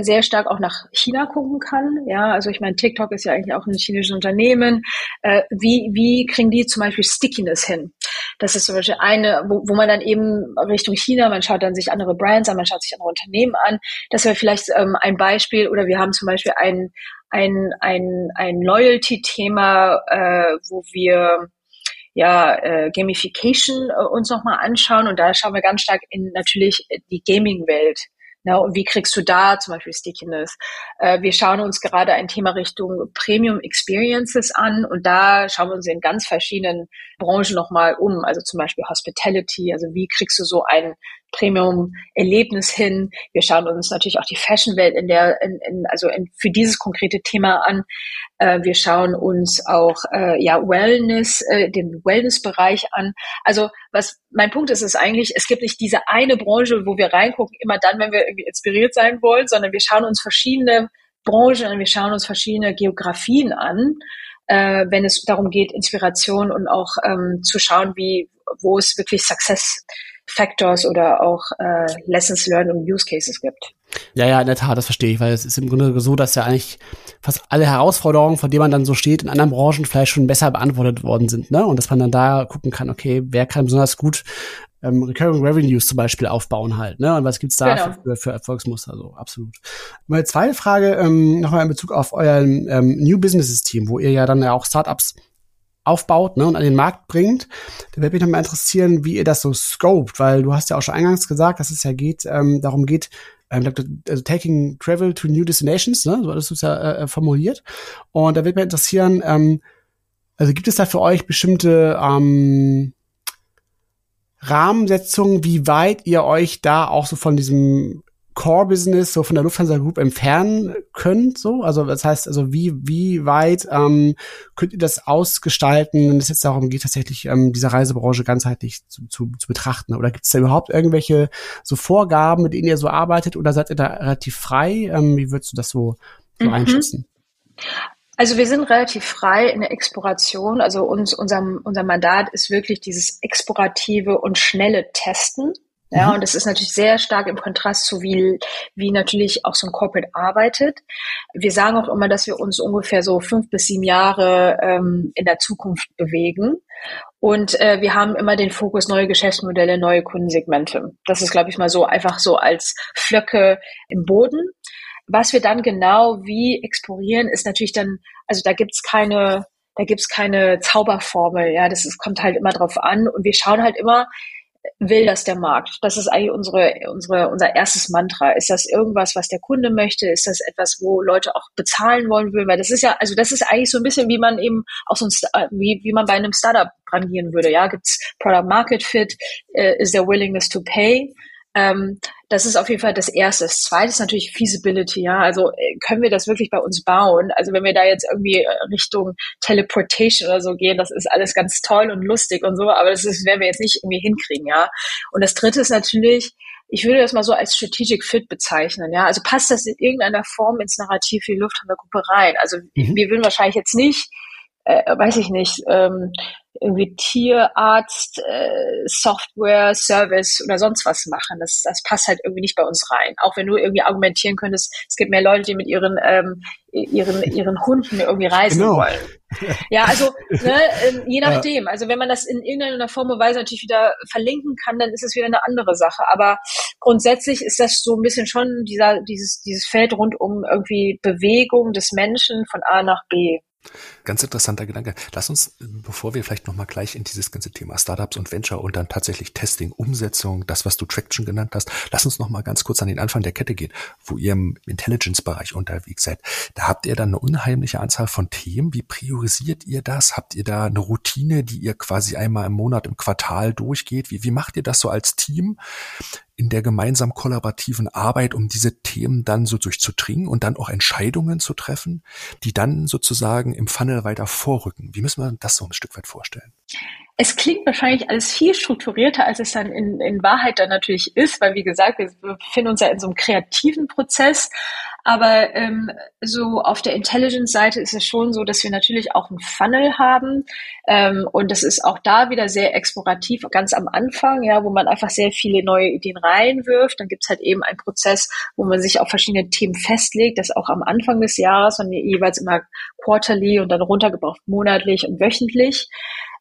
sehr stark auch nach China gucken kann. Ja, also ich meine, TikTok ist ja eigentlich auch ein chinesisches Unternehmen. Äh, wie, wie kriegen die zum Beispiel Stickiness hin? Das ist zum Beispiel eine, wo, wo man dann eben Richtung China, man schaut dann sich andere Brands an, man schaut sich andere Unternehmen an. Das wäre vielleicht ähm, ein Beispiel. Oder wir haben zum Beispiel ein, ein, ein, ein Loyalty-Thema, äh, wo wir ja, äh, Gamification äh, uns nochmal anschauen und da schauen wir ganz stark in natürlich die Gaming-Welt. Ja, und wie kriegst du da zum Beispiel Stickiness? Äh, wir schauen uns gerade ein Thema Richtung Premium Experiences an und da schauen wir uns in ganz verschiedenen Branchen nochmal um. Also zum Beispiel Hospitality. Also wie kriegst du so ein Premium-Erlebnis hin? Wir schauen uns natürlich auch die Fashion-Welt in der, in, in, also in, für dieses konkrete Thema an. Äh, wir schauen uns auch äh, ja Wellness, äh, den Wellness-Bereich an. Also was mein Punkt ist, ist eigentlich, es gibt nicht diese eine Branche, wo wir reingucken, immer dann, wenn wir irgendwie inspiriert sein wollen, sondern wir schauen uns verschiedene Branchen und wir schauen uns verschiedene Geografien an, äh, wenn es darum geht, Inspiration und auch ähm, zu schauen, wie wo es wirklich Success Factors oder auch äh, Lessons Learned und Use Cases gibt. Ja, ja, in der Tat, das verstehe ich, weil es ist im Grunde so, dass ja eigentlich fast alle Herausforderungen, vor denen man dann so steht, in anderen Branchen vielleicht schon besser beantwortet worden sind, ne? Und dass man dann da gucken kann, okay, wer kann besonders gut ähm, Recurring Revenues zum Beispiel aufbauen halt, ne? Und was gibt's da genau. für, für Erfolgsmuster? So, absolut. Meine zweite Frage ähm, nochmal in Bezug auf euer ähm, New Businesses Team, wo ihr ja dann ja auch Startups aufbaut ne, und an den Markt bringt. Da würde mich nochmal interessieren, wie ihr das so scoped, weil du hast ja auch schon eingangs gesagt, dass es ja geht, ähm, darum geht, ähm, also taking travel to new destinations, ne, so hattest du es ja äh, äh, formuliert. Und da würde mich interessieren, ähm, also gibt es da für euch bestimmte ähm, Rahmensetzungen, wie weit ihr euch da auch so von diesem Core-Business so von der Lufthansa Group entfernen könnt, so? Also das heißt, also wie, wie weit ähm, könnt ihr das ausgestalten, wenn es jetzt darum geht, tatsächlich ähm, diese Reisebranche ganzheitlich zu, zu, zu betrachten? Oder gibt es da überhaupt irgendwelche so Vorgaben, mit denen ihr so arbeitet oder seid ihr da relativ frei? Ähm, wie würdest du das so, so mhm. einschätzen? Also wir sind relativ frei in der Exploration. Also uns, unser, unser Mandat ist wirklich dieses explorative und schnelle Testen. Ja, mhm. und das ist natürlich sehr stark im Kontrast zu wie, wie natürlich auch so ein Corporate arbeitet. Wir sagen auch immer, dass wir uns ungefähr so fünf bis sieben Jahre ähm, in der Zukunft bewegen. Und äh, wir haben immer den Fokus neue Geschäftsmodelle, neue Kundensegmente. Das ist, glaube ich, mal so einfach so als Flöcke im Boden. Was wir dann genau wie explorieren, ist natürlich dann, also da gibt's keine, da gibt's keine Zauberformel, ja, das ist, kommt halt immer drauf an und wir schauen halt immer, will das der Markt? Das ist eigentlich unsere, unsere, unser erstes Mantra. Ist das irgendwas, was der Kunde möchte? Ist das etwas, wo Leute auch bezahlen wollen würden? Weil das ist ja, also das ist eigentlich so ein bisschen, wie man eben auch so ein, wie, wie man bei einem Startup rangieren würde. Ja, gibt's Product Market Fit? Uh, is there willingness to pay? Ähm, das ist auf jeden Fall das Erste. Das Zweite ist natürlich Feasibility. Ja, also äh, können wir das wirklich bei uns bauen? Also wenn wir da jetzt irgendwie äh, Richtung Teleportation oder so gehen, das ist alles ganz toll und lustig und so, aber das ist, werden wir jetzt nicht irgendwie hinkriegen. Ja. Und das Dritte ist natürlich, ich würde das mal so als Strategic Fit bezeichnen. Ja, also passt das in irgendeiner Form ins Narrativ für die Lufthansa-Gruppe rein? Also mhm. wir würden wahrscheinlich jetzt nicht äh, weiß ich nicht, ähm, irgendwie Tierarzt, äh, Software, Service oder sonst was machen. Das, das passt halt irgendwie nicht bei uns rein. Auch wenn du irgendwie argumentieren könntest, es gibt mehr Leute, die mit ihren ähm, ihren ihren Hunden irgendwie reisen genau. wollen. Ja, also ne, ähm, je nachdem. Also wenn man das in irgendeiner Form und Weise natürlich wieder verlinken kann, dann ist es wieder eine andere Sache. Aber grundsätzlich ist das so ein bisschen schon dieser dieses dieses Feld rund um irgendwie Bewegung des Menschen von A nach B. Ganz interessanter Gedanke. Lass uns, bevor wir vielleicht nochmal gleich in dieses ganze Thema Startups und Venture und dann tatsächlich Testing, Umsetzung, das, was du Traction genannt hast, lass uns nochmal ganz kurz an den Anfang der Kette gehen, wo ihr im Intelligence-Bereich unterwegs seid. Da habt ihr dann eine unheimliche Anzahl von Themen. Wie priorisiert ihr das? Habt ihr da eine Routine, die ihr quasi einmal im Monat, im Quartal durchgeht? Wie, wie macht ihr das so als Team? in der gemeinsam kollaborativen Arbeit, um diese Themen dann so durchzudringen und dann auch Entscheidungen zu treffen, die dann sozusagen im Funnel weiter vorrücken. Wie müssen wir das so ein Stück weit vorstellen? Es klingt wahrscheinlich alles viel strukturierter, als es dann in, in Wahrheit dann natürlich ist, weil wie gesagt, wir befinden uns ja in so einem kreativen Prozess. Aber ähm, so auf der Intelligence-Seite ist es schon so, dass wir natürlich auch einen Funnel haben. Ähm, und das ist auch da wieder sehr explorativ, ganz am Anfang, ja, wo man einfach sehr viele neue Ideen reinwirft. Dann gibt's halt eben einen Prozess, wo man sich auf verschiedene Themen festlegt, das auch am Anfang des Jahres und jeweils immer quarterly und dann runtergebraucht monatlich und wöchentlich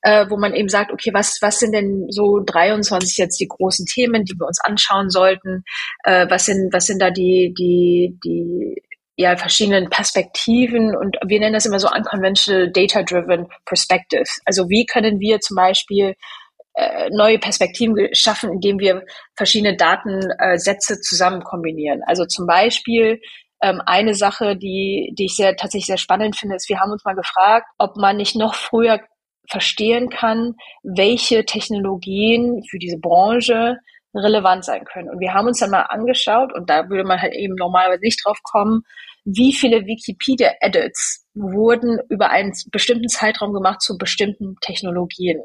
äh, wo man eben sagt, okay, was, was sind denn so 23 jetzt die großen Themen, die wir uns anschauen sollten? Äh, was sind, was sind da die, die, die, ja, verschiedenen Perspektiven und wir nennen das immer so unconventional data-driven perspective. Also wie können wir zum Beispiel äh, neue Perspektiven schaffen, indem wir verschiedene Datensätze zusammen kombinieren. Also zum Beispiel ähm, eine Sache, die, die ich sehr tatsächlich sehr spannend finde, ist, wir haben uns mal gefragt, ob man nicht noch früher verstehen kann, welche Technologien für diese Branche relevant sein können. Und wir haben uns dann mal angeschaut, und da würde man halt eben normalerweise nicht drauf kommen, wie viele Wikipedia-Edits wurden über einen bestimmten Zeitraum gemacht zu bestimmten Technologien,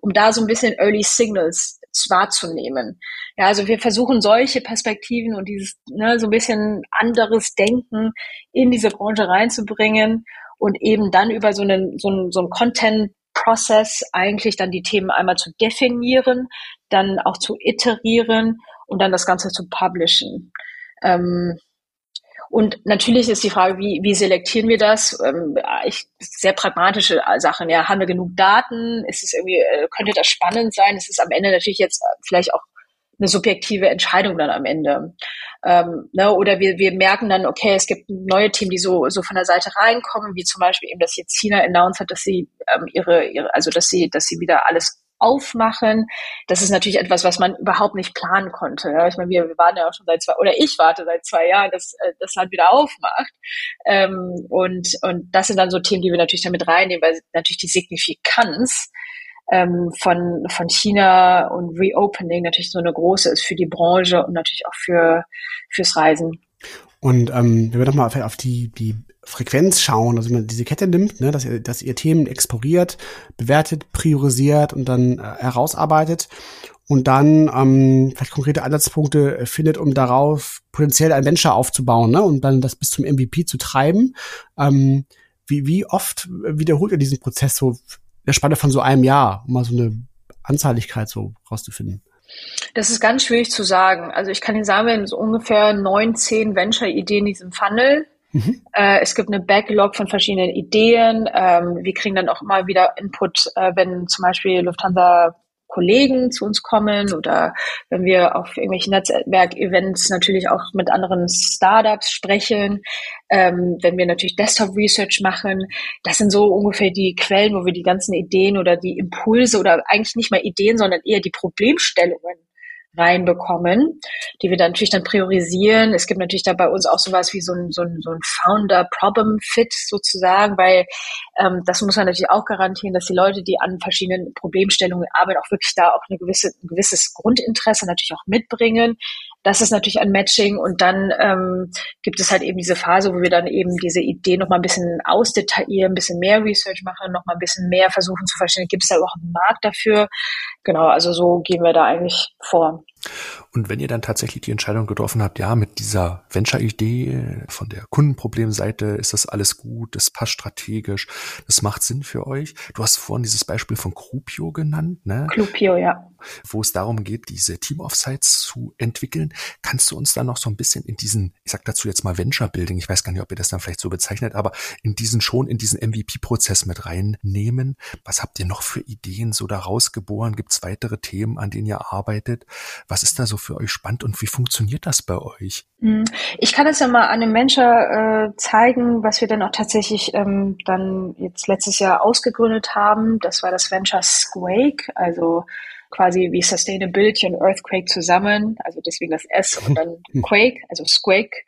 um da so ein bisschen Early Signals wahrzunehmen. Ja, also wir versuchen solche Perspektiven und dieses ne, so ein bisschen anderes Denken in diese Branche reinzubringen und eben dann über so einen so einen, so einen Content Process eigentlich dann die Themen einmal zu definieren, dann auch zu iterieren und dann das Ganze zu publishen. Ähm, und natürlich ist die Frage, wie, wie selektieren wir das? Ähm, ich, sehr pragmatische Sachen. Ja, haben wir genug Daten? Ist es irgendwie, äh, könnte das spannend sein? Es ist am Ende natürlich jetzt vielleicht auch eine subjektive Entscheidung dann am Ende. Ähm, ne, oder wir, wir merken dann, okay, es gibt neue Themen, die so, so von der Seite reinkommen, wie zum Beispiel eben, dass jetzt China announced hat, dass sie ähm, ihre, ihre, also dass sie, dass sie wieder alles aufmachen. Das ist natürlich etwas, was man überhaupt nicht planen konnte. Ja. Ich meine, wir, wir waren ja auch schon seit zwei, oder ich warte seit zwei Jahren, dass äh, das Land wieder aufmacht. Ähm, und, und das sind dann so Themen, die wir natürlich damit reinnehmen, weil natürlich die Signifikanz ähm, von, von China und Reopening natürlich so eine große ist für die Branche und natürlich auch für, fürs Reisen. Und ähm, wenn wir nochmal auf die, die Frequenz schauen, also wenn man diese Kette nimmt, ne, dass, ihr, dass ihr Themen exploriert, bewertet, priorisiert und dann äh, herausarbeitet und dann ähm, vielleicht konkrete Ansatzpunkte findet, um darauf potenziell ein Venture aufzubauen ne, und dann das bis zum MVP zu treiben. Ähm, wie, wie oft wiederholt ihr diesen Prozess so der Spanne von so einem Jahr, um mal so eine Anzahligkeit so rauszufinden? Das ist ganz schwierig zu sagen. Also ich kann Ihnen sagen, wir haben so ungefähr neun, zehn Venture-Ideen in diesem Funnel. Mhm. Äh, es gibt eine Backlog von verschiedenen Ideen. Ähm, wir kriegen dann auch immer wieder Input, äh, wenn zum Beispiel Lufthansa Kollegen zu uns kommen oder wenn wir auf irgendwelchen Netzwerkevents natürlich auch mit anderen Startups sprechen, ähm, wenn wir natürlich Desktop Research machen. Das sind so ungefähr die Quellen, wo wir die ganzen Ideen oder die Impulse oder eigentlich nicht mal Ideen, sondern eher die Problemstellungen reinbekommen, die wir dann natürlich dann priorisieren. Es gibt natürlich da bei uns auch sowas wie so ein, so ein, so ein Founder-Problem-Fit sozusagen, weil ähm, das muss man natürlich auch garantieren, dass die Leute, die an verschiedenen Problemstellungen arbeiten, auch wirklich da auch eine gewisse, ein gewisses Grundinteresse natürlich auch mitbringen. Das ist natürlich ein Matching und dann ähm, gibt es halt eben diese Phase, wo wir dann eben diese Idee noch mal ein bisschen ausdetaillieren, ein bisschen mehr Research machen, noch mal ein bisschen mehr versuchen zu verstehen, gibt es da überhaupt einen Markt dafür? Genau, also so gehen wir da eigentlich vor. Und wenn ihr dann tatsächlich die Entscheidung getroffen habt, ja, mit dieser Venture-Idee von der Kundenproblemseite ist das alles gut, das passt strategisch, das macht Sinn für euch. Du hast vorhin dieses Beispiel von Krupio genannt, ne? Krupio, ja. Wo es darum geht, diese Team-Offsites zu entwickeln. Kannst du uns dann noch so ein bisschen in diesen, ich sag dazu jetzt mal Venture-Building, ich weiß gar nicht, ob ihr das dann vielleicht so bezeichnet, aber in diesen schon, in diesen MVP-Prozess mit reinnehmen? Was habt ihr noch für Ideen so daraus geboren? Gibt es weitere Themen, an denen ihr arbeitet? Was ist da so für euch spannend und wie funktioniert das bei euch? Hm. Ich kann es ja mal an einem Menschen äh, zeigen, was wir dann auch tatsächlich ähm, dann jetzt letztes Jahr ausgegründet haben. Das war das Venture Squake, also quasi wie Sustainability und Earthquake zusammen, also deswegen das S und dann Quake, also Squake.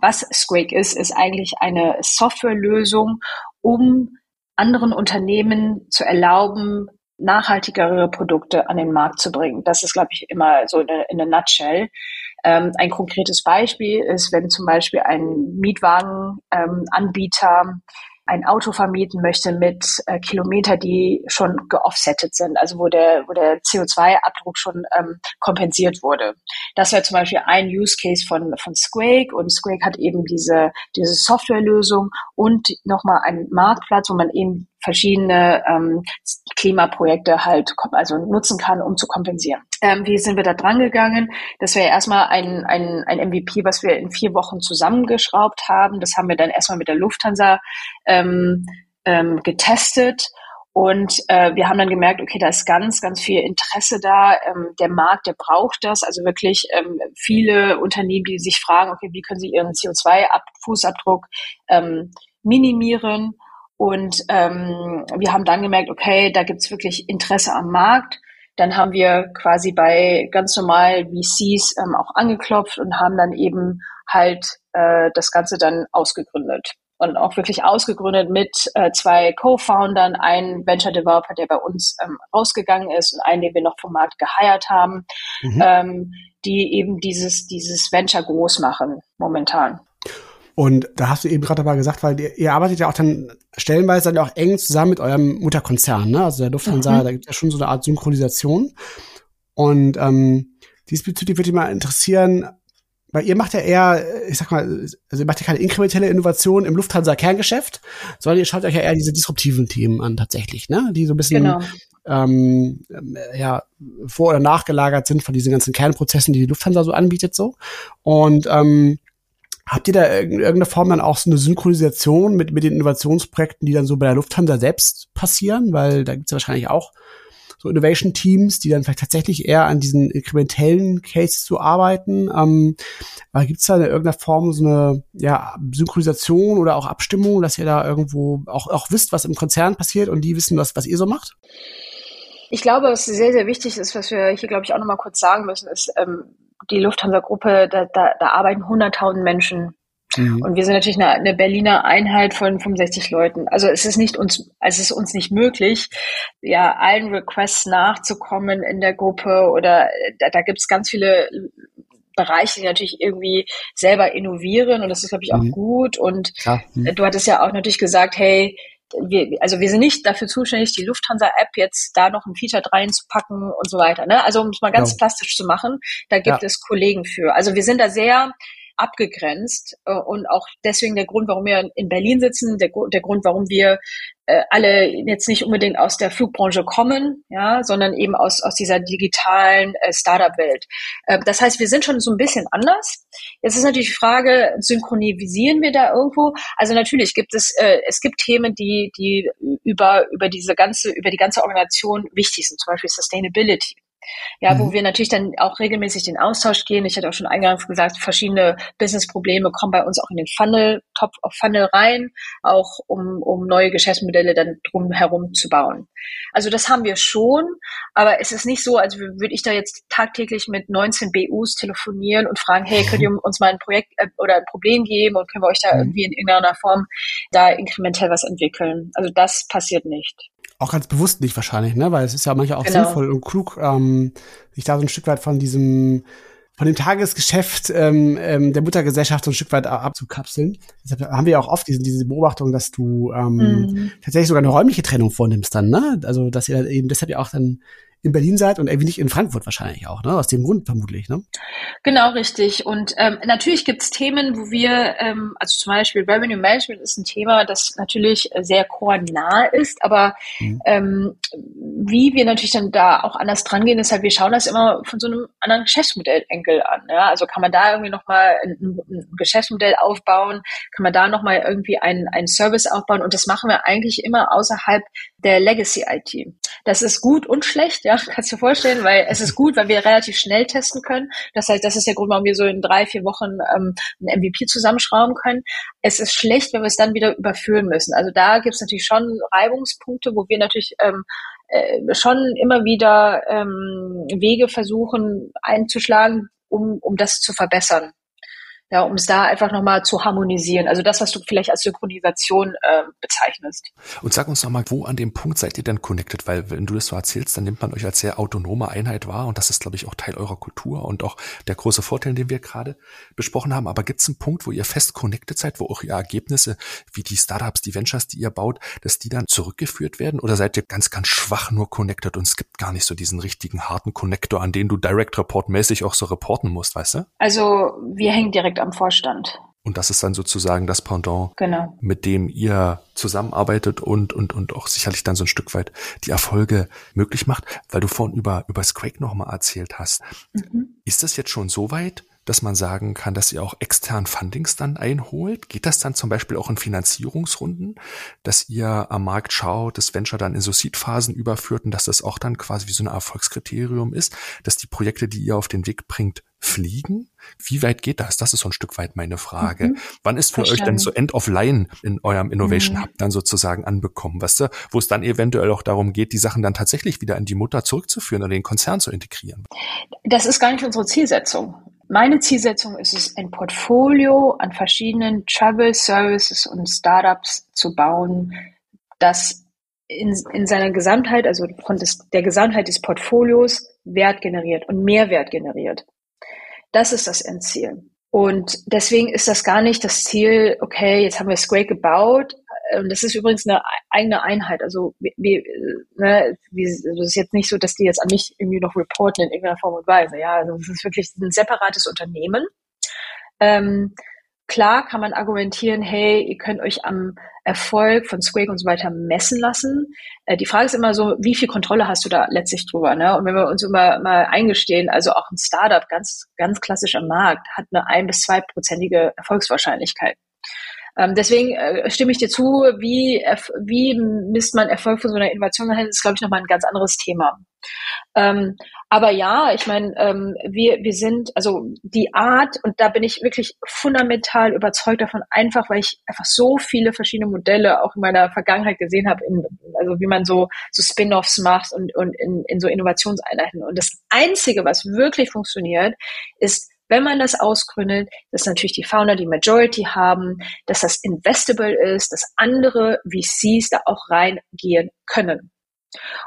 Was Squake ist, ist eigentlich eine Softwarelösung, um anderen Unternehmen zu erlauben, nachhaltigere Produkte an den Markt zu bringen. Das ist, glaube ich, immer so in a, nutshell. Ähm, ein konkretes Beispiel ist, wenn zum Beispiel ein Mietwagenanbieter ähm, ein Auto vermieten möchte mit äh, Kilometer, die schon geoffsettet sind, also wo der, wo der CO2-Abdruck schon ähm, kompensiert wurde. Das wäre zum Beispiel ein Use Case von, von Squake und Squake hat eben diese, diese Softwarelösung und nochmal einen Marktplatz, wo man eben verschiedene ähm, Klimaprojekte halt also nutzen kann, um zu kompensieren. Ähm, wie sind wir da dran gegangen? Das wäre erstmal ein, ein, ein MVP, was wir in vier Wochen zusammengeschraubt haben. Das haben wir dann erstmal mit der Lufthansa ähm, ähm, getestet. Und äh, wir haben dann gemerkt, okay, da ist ganz, ganz viel Interesse da. Ähm, der Markt, der braucht das. Also wirklich ähm, viele Unternehmen, die sich fragen, okay, wie können sie ihren CO2-Fußabdruck ähm, minimieren? Und ähm, wir haben dann gemerkt, okay, da gibt's wirklich Interesse am Markt. Dann haben wir quasi bei ganz normal VCs ähm, auch angeklopft und haben dann eben halt äh, das Ganze dann ausgegründet. Und auch wirklich ausgegründet mit äh, zwei Co-Foundern, ein Venture Developer, der bei uns ähm, rausgegangen ist und einen, den wir noch vom Markt geheiert haben, mhm. ähm, die eben dieses, dieses Venture groß machen momentan. Und da hast du eben gerade mal gesagt, weil ihr, ihr, arbeitet ja auch dann stellenweise dann auch eng zusammen mit eurem Mutterkonzern, ne? Also der Lufthansa, mhm. da gibt es ja schon so eine Art Synchronisation. Und ähm, diesbezüglich würde mich mal interessieren, weil ihr macht ja eher, ich sag mal, also ihr macht ja keine inkrementelle Innovation im Lufthansa-Kerngeschäft, sondern ihr schaut euch ja eher diese disruptiven Themen an tatsächlich, ne? Die so ein bisschen genau. ähm, ja, vor- oder nachgelagert sind von diesen ganzen Kernprozessen, die die Lufthansa so anbietet so. Und ähm, Habt ihr da in irgendeiner Form dann auch so eine Synchronisation mit, mit den Innovationsprojekten, die dann so bei der Lufthansa selbst passieren? Weil da gibt es ja wahrscheinlich auch so Innovation-Teams, die dann vielleicht tatsächlich eher an diesen inkrementellen Cases zu arbeiten. Ähm, aber gibt es da in irgendeiner Form so eine ja, Synchronisation oder auch Abstimmung, dass ihr da irgendwo auch, auch wisst, was im Konzern passiert und die wissen, was, was ihr so macht? Ich glaube, was sehr, sehr wichtig ist, was wir hier, glaube ich, auch nochmal kurz sagen müssen, ist, ähm, die Lufthansa-Gruppe, da, da, da arbeiten 100.000 Menschen. Mhm. Und wir sind natürlich eine, eine Berliner Einheit von 65 Leuten. Also es ist nicht uns, also es ist uns nicht möglich, ja, allen Requests nachzukommen in der Gruppe oder da, da gibt es ganz viele Bereiche, die natürlich irgendwie selber innovieren und das ist, glaube ich, auch mhm. gut. Und ja. mhm. du hattest ja auch natürlich gesagt, hey, wir, also wir sind nicht dafür zuständig, die Lufthansa-App jetzt da noch ein Feature reinzupacken und so weiter. Ne? Also um es mal ganz ja. plastisch zu machen, da gibt ja. es Kollegen für. Also wir sind da sehr abgegrenzt äh, und auch deswegen der Grund, warum wir in Berlin sitzen, der, der Grund, warum wir äh, alle jetzt nicht unbedingt aus der Flugbranche kommen, ja, sondern eben aus, aus dieser digitalen äh, Startup-Welt. Das heißt, wir sind schon so ein bisschen anders. Jetzt ist natürlich die Frage, synchronisieren wir da irgendwo? Also natürlich gibt es, es gibt Themen, die, die über, über diese ganze, über die ganze Organisation wichtig sind, zum Beispiel Sustainability. Ja, mhm. wo wir natürlich dann auch regelmäßig den Austausch gehen. Ich hatte auch schon eingangs gesagt, verschiedene Business-Probleme kommen bei uns auch in den Funnel, Top of Funnel rein, auch um, um neue Geschäftsmodelle dann drum herum zu bauen. Also das haben wir schon, aber es ist nicht so, als würde ich da jetzt tagtäglich mit 19 BUs telefonieren und fragen, hey, könnt ihr uns mal ein Projekt äh, oder ein Problem geben und können wir euch da mhm. irgendwie in irgendeiner Form da inkrementell was entwickeln? Also das passiert nicht. Auch ganz bewusst nicht wahrscheinlich, ne? Weil es ist ja manchmal auch genau. sinnvoll und klug, ähm, sich da so ein Stück weit von diesem von dem Tagesgeschäft ähm, ähm, der Muttergesellschaft so ein Stück weit abzukapseln. Deshalb haben wir auch oft diese, diese Beobachtung, dass du ähm, mhm. tatsächlich sogar eine räumliche Trennung vornimmst dann, ne? Also dass ihr eben deshalb ja auch dann in Berlin seid und irgendwie nicht in Frankfurt wahrscheinlich auch, ne? Aus dem Grund vermutlich, ne? Genau, richtig. Und ähm, natürlich gibt es Themen, wo wir, ähm, also zum Beispiel Revenue Management ist ein Thema, das natürlich sehr core-nah ist, aber mhm. ähm, wie wir natürlich dann da auch anders dran gehen, ist halt, wir schauen das immer von so einem anderen Geschäftsmodellenkel an. Ja? Also kann man da irgendwie nochmal ein, ein Geschäftsmodell aufbauen, kann man da nochmal irgendwie einen, einen Service aufbauen und das machen wir eigentlich immer außerhalb der Legacy IT. Das ist gut und schlecht, ja, kannst du dir vorstellen, weil es ist gut, weil wir relativ schnell testen können. Das heißt, das ist der Grund, warum wir so in drei, vier Wochen ähm, ein MVP zusammenschrauben können. Es ist schlecht, wenn wir es dann wieder überführen müssen. Also da gibt es natürlich schon Reibungspunkte, wo wir natürlich ähm, äh, schon immer wieder ähm, Wege versuchen einzuschlagen, um, um das zu verbessern ja, um es da einfach nochmal zu harmonisieren. Also das, was du vielleicht als Synchronisation äh, bezeichnest. Und sag uns nochmal, wo an dem Punkt seid ihr denn connected? Weil wenn du das so erzählst, dann nimmt man euch als sehr autonome Einheit wahr und das ist, glaube ich, auch Teil eurer Kultur und auch der große Vorteil, den wir gerade besprochen haben. Aber gibt es einen Punkt, wo ihr fest connected seid, wo auch ihr Ergebnisse, wie die Startups, die Ventures, die ihr baut, dass die dann zurückgeführt werden? Oder seid ihr ganz, ganz schwach nur connected und es gibt gar nicht so diesen richtigen harten Connector, an den du Direct Report mäßig auch so reporten musst, weißt du? Also wir hängen direkt am Vorstand. Und das ist dann sozusagen das Pendant, genau. mit dem ihr zusammenarbeitet und, und, und auch sicherlich dann so ein Stück weit die Erfolge möglich macht, weil du vorhin über, über Scrake nochmal erzählt hast. Mhm. Ist das jetzt schon so weit, dass man sagen kann, dass ihr auch extern Fundings dann einholt? Geht das dann zum Beispiel auch in Finanzierungsrunden, dass ihr am Markt schaut, das Venture dann in so Seed-Phasen überführt und dass das auch dann quasi wie so ein Erfolgskriterium ist, dass die Projekte, die ihr auf den Weg bringt, fliegen? Wie weit geht das? Das ist so ein Stück weit meine Frage. Mhm. Wann ist für Verstanden. euch denn so End of Line in eurem Innovation mhm. Hub dann sozusagen anbekommen, weißt du, wo es dann eventuell auch darum geht, die Sachen dann tatsächlich wieder in die Mutter zurückzuführen oder den Konzern zu integrieren? Das ist gar nicht unsere Zielsetzung. Meine Zielsetzung ist es, ein Portfolio an verschiedenen Travel Services und Startups zu bauen, das in, in seiner Gesamtheit, also von des, der Gesamtheit des Portfolios Wert generiert und Mehrwert generiert. Das ist das Endziel. Und deswegen ist das gar nicht das Ziel, okay, jetzt haben wir Square gebaut. Das ist übrigens eine eigene Einheit. Also, wir, ne, also es ist jetzt nicht so, dass die jetzt an mich irgendwie noch reporten in irgendeiner Form und Weise. Ja, also es ist wirklich ein separates Unternehmen. Ähm, Klar kann man argumentieren, hey, ihr könnt euch am Erfolg von Squake und so weiter messen lassen. Äh, die Frage ist immer so, wie viel Kontrolle hast du da letztlich drüber? Ne? Und wenn wir uns immer mal eingestehen, also auch ein Startup, ganz, ganz klassisch am Markt, hat eine ein- bis zweiprozentige Erfolgswahrscheinlichkeit. Ähm, deswegen äh, stimme ich dir zu, wie, wie misst man Erfolg von so einer Innovation? Das ist, glaube ich, nochmal ein ganz anderes Thema. Ähm, aber ja, ich meine, ähm, wir, wir sind, also die Art, und da bin ich wirklich fundamental überzeugt davon, einfach weil ich einfach so viele verschiedene Modelle auch in meiner Vergangenheit gesehen habe, in, also wie man so, so Spin-offs macht und, und in, in so Innovationseinheiten. Und das Einzige, was wirklich funktioniert, ist wenn man das ausgründet, dass natürlich die Founder die Majority haben, dass das investable ist, dass andere VCs da auch reingehen können.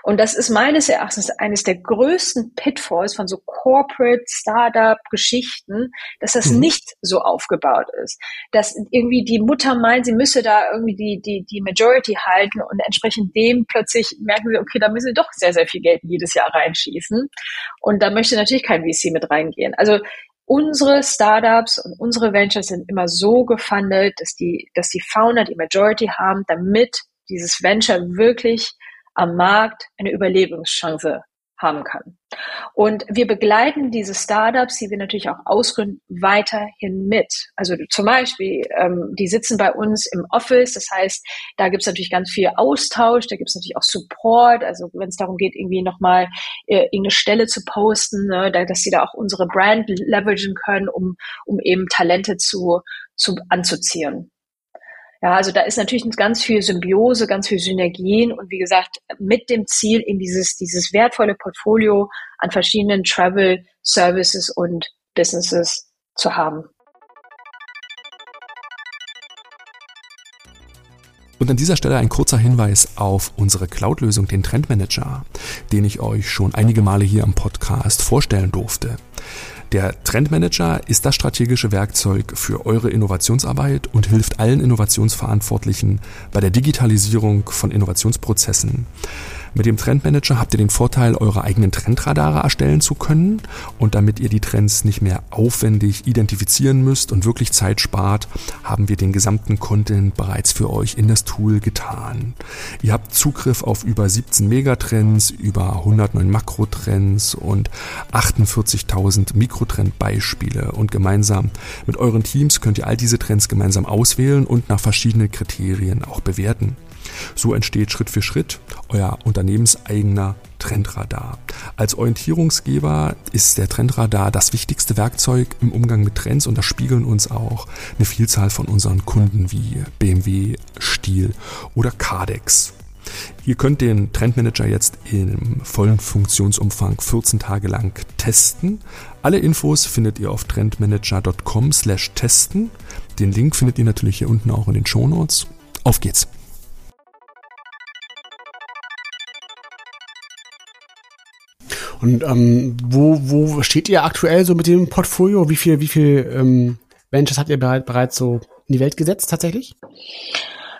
Und das ist meines Erachtens eines der größten Pitfalls von so Corporate Startup Geschichten, dass das mhm. nicht so aufgebaut ist. Dass irgendwie die Mutter meint, sie müsse da irgendwie die, die, die Majority halten und entsprechend dem plötzlich merken sie, okay, da müssen sie doch sehr, sehr viel Geld jedes Jahr reinschießen. Und da möchte natürlich kein VC mit reingehen. Also unsere Startups und unsere Ventures sind immer so gefundet, dass die, dass die Founder die Majority haben, damit dieses Venture wirklich am Markt eine Überlebenschance haben kann. Und wir begleiten diese Startups, die wir natürlich auch ausgründen, weiterhin mit. Also zum Beispiel, ähm, die sitzen bei uns im Office, das heißt, da gibt es natürlich ganz viel Austausch, da gibt es natürlich auch Support, also wenn es darum geht, irgendwie nochmal äh, irgendeine Stelle zu posten, ne, da, dass sie da auch unsere Brand leveragen können, um, um eben Talente zu, zu anzuziehen. Ja, also da ist natürlich ganz viel Symbiose, ganz viel Synergien und wie gesagt, mit dem Ziel, eben dieses, dieses wertvolle Portfolio an verschiedenen Travel Services und Businesses zu haben. Und an dieser Stelle ein kurzer Hinweis auf unsere Cloud-Lösung, den Trendmanager, den ich euch schon einige Male hier im Podcast vorstellen durfte. Der Trendmanager ist das strategische Werkzeug für eure Innovationsarbeit und hilft allen Innovationsverantwortlichen bei der Digitalisierung von Innovationsprozessen. Mit dem Trendmanager habt ihr den Vorteil, eure eigenen Trendradare erstellen zu können und damit ihr die Trends nicht mehr aufwendig identifizieren müsst und wirklich Zeit spart, haben wir den gesamten Content bereits für euch in das Tool getan. Ihr habt Zugriff auf über 17 Megatrends, über 109 Makrotrends und 48.000 Mikrotrendbeispiele und gemeinsam mit euren Teams könnt ihr all diese Trends gemeinsam auswählen und nach verschiedenen Kriterien auch bewerten. So entsteht Schritt für Schritt euer unternehmenseigener Trendradar. Als Orientierungsgeber ist der Trendradar das wichtigste Werkzeug im Umgang mit Trends und das spiegeln uns auch eine Vielzahl von unseren Kunden wie BMW, Stiel oder Cardex. Ihr könnt den Trendmanager jetzt im vollen Funktionsumfang 14 Tage lang testen. Alle Infos findet ihr auf trendmanager.com slash testen. Den Link findet ihr natürlich hier unten auch in den Show Notes. Auf geht's! Und ähm, wo, wo steht ihr aktuell so mit dem Portfolio? Wie viel, wie viel ähm, Ventures habt ihr bereit, bereits so in die Welt gesetzt tatsächlich?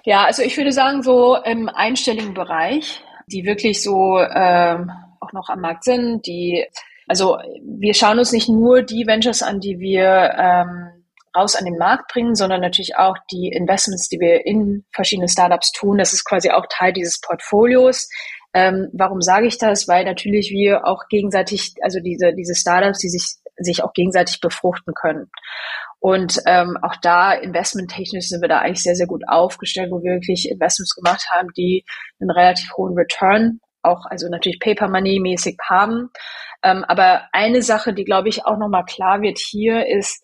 Ja, also ich würde sagen, so im einstelligen Bereich, die wirklich so ähm, auch noch am Markt sind, die also wir schauen uns nicht nur die Ventures an, die wir ähm, raus an den Markt bringen, sondern natürlich auch die Investments, die wir in verschiedene Startups tun. Das ist quasi auch Teil dieses Portfolios. Ähm, warum sage ich das? Weil natürlich wir auch gegenseitig, also diese, diese Startups, die sich, sich auch gegenseitig befruchten können. Und ähm, auch da investmenttechnisch sind wir da eigentlich sehr, sehr gut aufgestellt, wo wir wirklich Investments gemacht haben, die einen relativ hohen Return, auch also natürlich Paper Money mäßig haben. Ähm, aber eine Sache, die glaube ich auch nochmal klar wird hier, ist,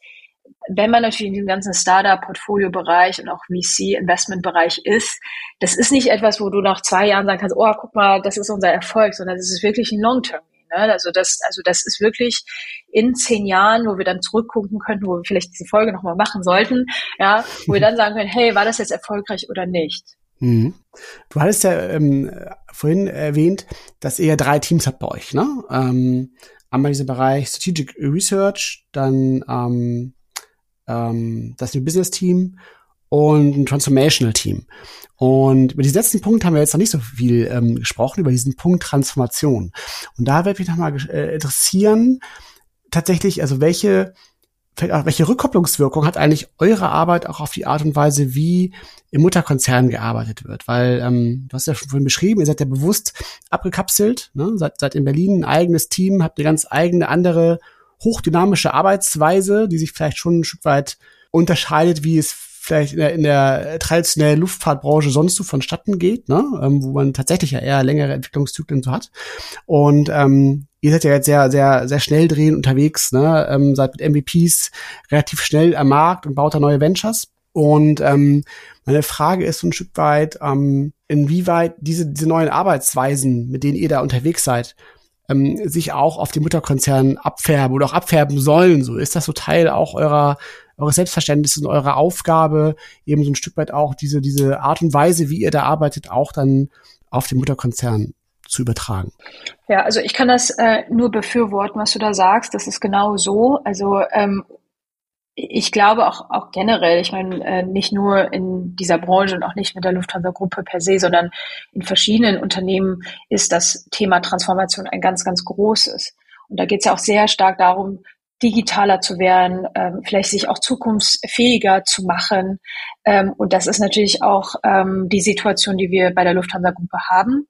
wenn man natürlich in diesem ganzen Startup-Portfolio-Bereich und auch VC-Investment-Bereich ist, das ist nicht etwas, wo du nach zwei Jahren sagen kannst, oh, guck mal, das ist unser Erfolg, sondern das ist wirklich ein Long-Term. Ne? Also das, also das ist wirklich in zehn Jahren, wo wir dann zurückgucken könnten, wo wir vielleicht diese Folge nochmal machen sollten, ja, wo wir dann sagen können, hey, war das jetzt erfolgreich oder nicht? Mhm. Du hattest ja ähm, vorhin erwähnt, dass ihr drei Teams habt bei euch, ne? Ähm, einmal dieser Bereich Strategic Research, dann ähm, ähm, das New Business Team und ein Transformational Team. Und über diesen letzten Punkt haben wir jetzt noch nicht so viel ähm, gesprochen, über diesen Punkt Transformation. Und da würde mich nochmal äh, interessieren, tatsächlich, also welche, welche Rückkopplungswirkung hat eigentlich eure Arbeit auch auf die Art und Weise, wie im Mutterkonzern gearbeitet wird? Weil, ähm, du hast ja schon vorhin beschrieben, ihr seid ja bewusst abgekapselt, ne? seid, seid in Berlin ein eigenes Team, habt eine ganz eigene andere hochdynamische Arbeitsweise, die sich vielleicht schon ein Stück weit unterscheidet, wie es vielleicht in der, in der traditionellen Luftfahrtbranche sonst so vonstatten geht, ne? Ähm, wo man tatsächlich ja eher längere Entwicklungszyklen so hat. Und ähm, ihr seid ja jetzt sehr, sehr, sehr schnell drehen unterwegs, ne? Ähm, seid mit MVPs relativ schnell am Markt und baut da neue Ventures. Und ähm, meine Frage ist so ein Stück weit, ähm, inwieweit diese, diese neuen Arbeitsweisen, mit denen ihr da unterwegs seid, ähm, sich auch auf den Mutterkonzern abfärben oder auch abfärben sollen. So ist das so Teil auch eurer eures Selbstverständnisses und eurer Aufgabe, eben so ein Stück weit auch diese, diese Art und Weise, wie ihr da arbeitet, auch dann auf den Mutterkonzern zu übertragen. Ja, also ich kann das äh, nur befürworten, was du da sagst. Das ist genau so. Also ähm, ich glaube auch, auch generell, ich meine, äh, nicht nur in dieser Branche und auch nicht mit der Lufthansa-Gruppe per se, sondern in verschiedenen Unternehmen ist das Thema Transformation ein ganz, ganz großes. Und da geht es ja auch sehr stark darum, digitaler zu werden, ähm, vielleicht sich auch zukunftsfähiger zu machen. Ähm, und das ist natürlich auch ähm, die Situation, die wir bei der Lufthansa-Gruppe haben.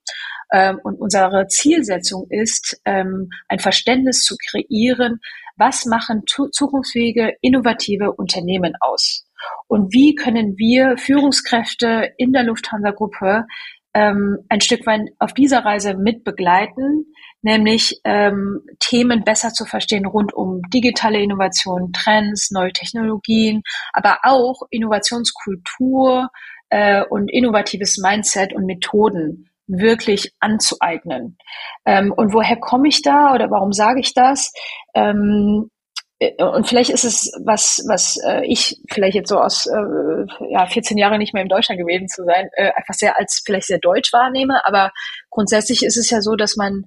Und unsere Zielsetzung ist, ein Verständnis zu kreieren, was machen zukunftsfähige, innovative Unternehmen aus? Und wie können wir Führungskräfte in der Lufthansa-Gruppe ähm, ein Stück weit auf dieser Reise mit begleiten, nämlich ähm, Themen besser zu verstehen rund um digitale Innovation, Trends, neue Technologien, aber auch Innovationskultur äh, und innovatives Mindset und Methoden wirklich anzueignen. Ähm, und woher komme ich da oder warum sage ich das? Ähm, äh, und vielleicht ist es was, was äh, ich vielleicht jetzt so aus äh, ja 14 Jahre nicht mehr in Deutschland gewesen zu sein, äh, einfach sehr als vielleicht sehr deutsch wahrnehme. Aber grundsätzlich ist es ja so, dass man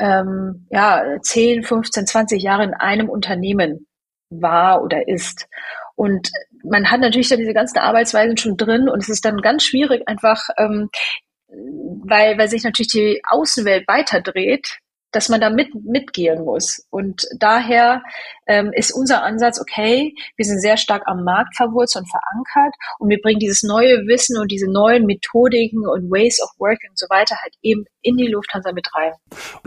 ähm, ja 10, 15, 20 Jahre in einem Unternehmen war oder ist. Und man hat natürlich dann diese ganzen Arbeitsweisen schon drin und es ist dann ganz schwierig, einfach ähm, weil, weil sich natürlich die Außenwelt weiterdreht, dass man da mit, mitgehen muss. Und daher ähm, ist unser Ansatz, okay, wir sind sehr stark am Markt verwurzelt und verankert und wir bringen dieses neue Wissen und diese neuen Methodiken und Ways of Working und so weiter halt eben in die Lufthansa mit rein.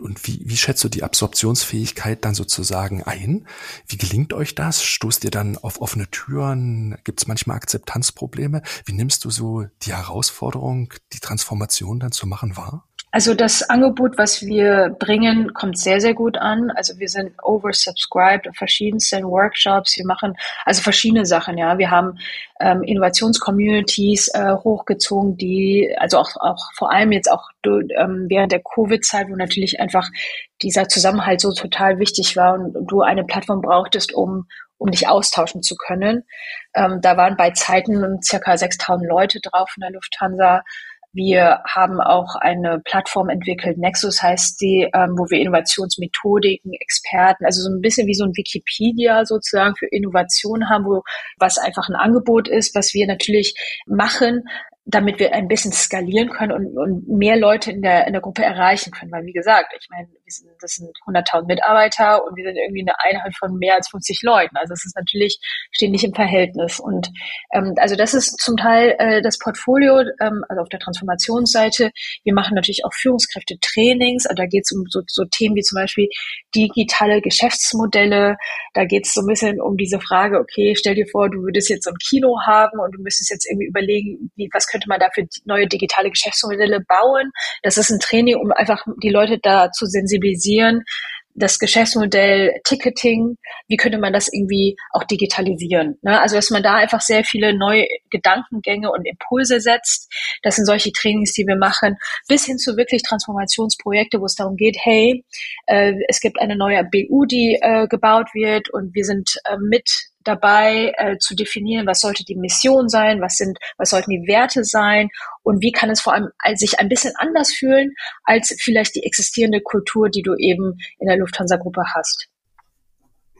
Und wie, wie schätzt du die Absorptionsfähigkeit dann sozusagen ein? Wie gelingt euch das? Stoßt ihr dann auf offene Türen? Gibt es manchmal Akzeptanzprobleme? Wie nimmst du so die Herausforderung, die Transformation dann zu machen wahr? Also das Angebot, was wir bringen, kommt sehr, sehr gut an. Also wir sind oversubscribed auf verschiedensten Workshops. Wir machen also verschiedene Sachen, ja. Wir haben ähm, Innovationscommunities äh, hochgezogen, die, also auch, auch vor allem jetzt auch ähm, während der Covid-Zeit, wo natürlich einfach dieser Zusammenhalt so total wichtig war und du eine Plattform brauchtest, um um dich austauschen zu können. Ähm, da waren bei Zeiten circa 6000 Leute drauf in der Lufthansa. Wir haben auch eine Plattform entwickelt, Nexus heißt die, ähm, wo wir Innovationsmethodiken, Experten, also so ein bisschen wie so ein Wikipedia sozusagen für Innovation haben, wo was einfach ein Angebot ist, was wir natürlich machen, damit wir ein bisschen skalieren können und, und mehr Leute in der, in der Gruppe erreichen können. Weil wie gesagt, ich meine, sind, das sind 100.000 Mitarbeiter und wir sind irgendwie eine Einheit von mehr als 50 Leuten. Also es ist natürlich, stehen nicht im Verhältnis. Und ähm, also das ist zum Teil äh, das Portfolio, ähm, also auf der Transformationsseite. Wir machen natürlich auch Führungskräfte-Trainings. Also da geht es um so, so Themen wie zum Beispiel digitale Geschäftsmodelle. Da geht es so ein bisschen um diese Frage, okay, stell dir vor, du würdest jetzt so ein Kino haben und du müsstest jetzt irgendwie überlegen, wie, was könnte man da für neue digitale Geschäftsmodelle bauen. Das ist ein Training, um einfach die Leute da zu sensibilisieren, das Geschäftsmodell Ticketing, wie könnte man das irgendwie auch digitalisieren? Ne? Also dass man da einfach sehr viele neue Gedankengänge und Impulse setzt. Das sind solche Trainings, die wir machen, bis hin zu wirklich Transformationsprojekte, wo es darum geht, hey, äh, es gibt eine neue BU, die äh, gebaut wird und wir sind äh, mit dabei äh, zu definieren, was sollte die Mission sein, was sind, was sollten die Werte sein und wie kann es vor allem sich ein bisschen anders fühlen als vielleicht die existierende Kultur, die du eben in der Lufthansa-Gruppe hast.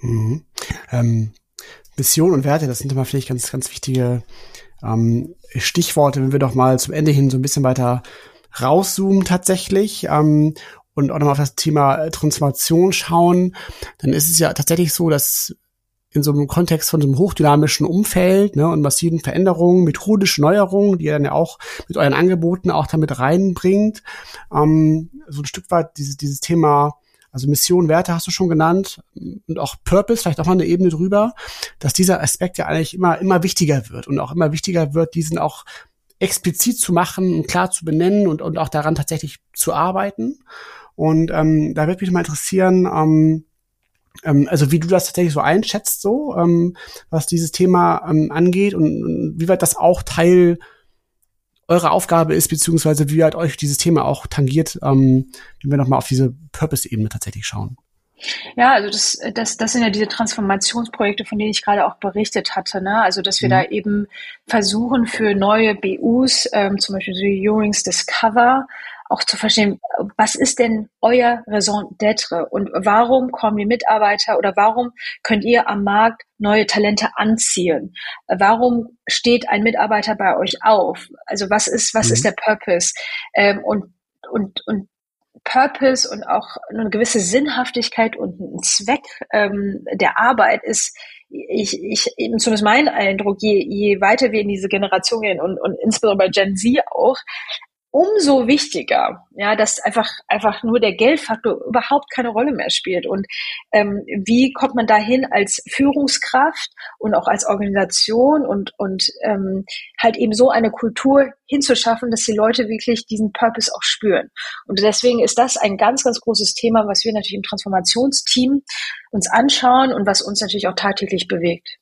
Mhm. Ähm, Mission und Werte, das sind immer vielleicht ganz, ganz wichtige ähm, Stichworte, wenn wir doch mal zum Ende hin so ein bisschen weiter rauszoomen tatsächlich ähm, und auch nochmal auf das Thema Transformation schauen, dann ist es ja tatsächlich so, dass in so einem Kontext von so einem hochdynamischen Umfeld ne, und massiven Veränderungen, methodische Neuerungen, die ihr dann ja auch mit euren Angeboten auch damit reinbringt. Ähm, so ein Stück weit dieses, dieses Thema, also Mission, Werte hast du schon genannt und auch Purpose, vielleicht auch mal eine Ebene drüber, dass dieser Aspekt ja eigentlich immer, immer wichtiger wird und auch immer wichtiger wird, diesen auch explizit zu machen und klar zu benennen und, und auch daran tatsächlich zu arbeiten. Und ähm, da würde mich mal interessieren, ähm, also wie du das tatsächlich so einschätzt, so ähm, was dieses Thema ähm, angeht und, und wie weit das auch Teil eurer Aufgabe ist, beziehungsweise wie weit euch dieses Thema auch tangiert, ähm, wenn wir nochmal auf diese Purpose-Ebene tatsächlich schauen. Ja, also das, das, das sind ja diese Transformationsprojekte, von denen ich gerade auch berichtet hatte. Ne? Also dass wir mhm. da eben versuchen für neue BUs, ähm, zum Beispiel so Eurings Discover, auch zu verstehen, was ist denn euer Raison d'être und warum kommen die Mitarbeiter oder warum könnt ihr am Markt neue Talente anziehen? Warum steht ein Mitarbeiter bei euch auf? Also was ist, was mhm. ist der Purpose? Ähm, und, und, und Purpose und auch eine gewisse Sinnhaftigkeit und ein Zweck ähm, der Arbeit ist, ich, ich, zumindest mein Eindruck, je, je weiter wir in diese Generation gehen und, und insbesondere bei Gen Z auch, umso wichtiger, ja, dass einfach einfach nur der Geldfaktor überhaupt keine Rolle mehr spielt. Und ähm, wie kommt man dahin als Führungskraft und auch als Organisation und und ähm, halt eben so eine Kultur hinzuschaffen, dass die Leute wirklich diesen Purpose auch spüren. Und deswegen ist das ein ganz ganz großes Thema, was wir natürlich im Transformationsteam uns anschauen und was uns natürlich auch tagtäglich bewegt.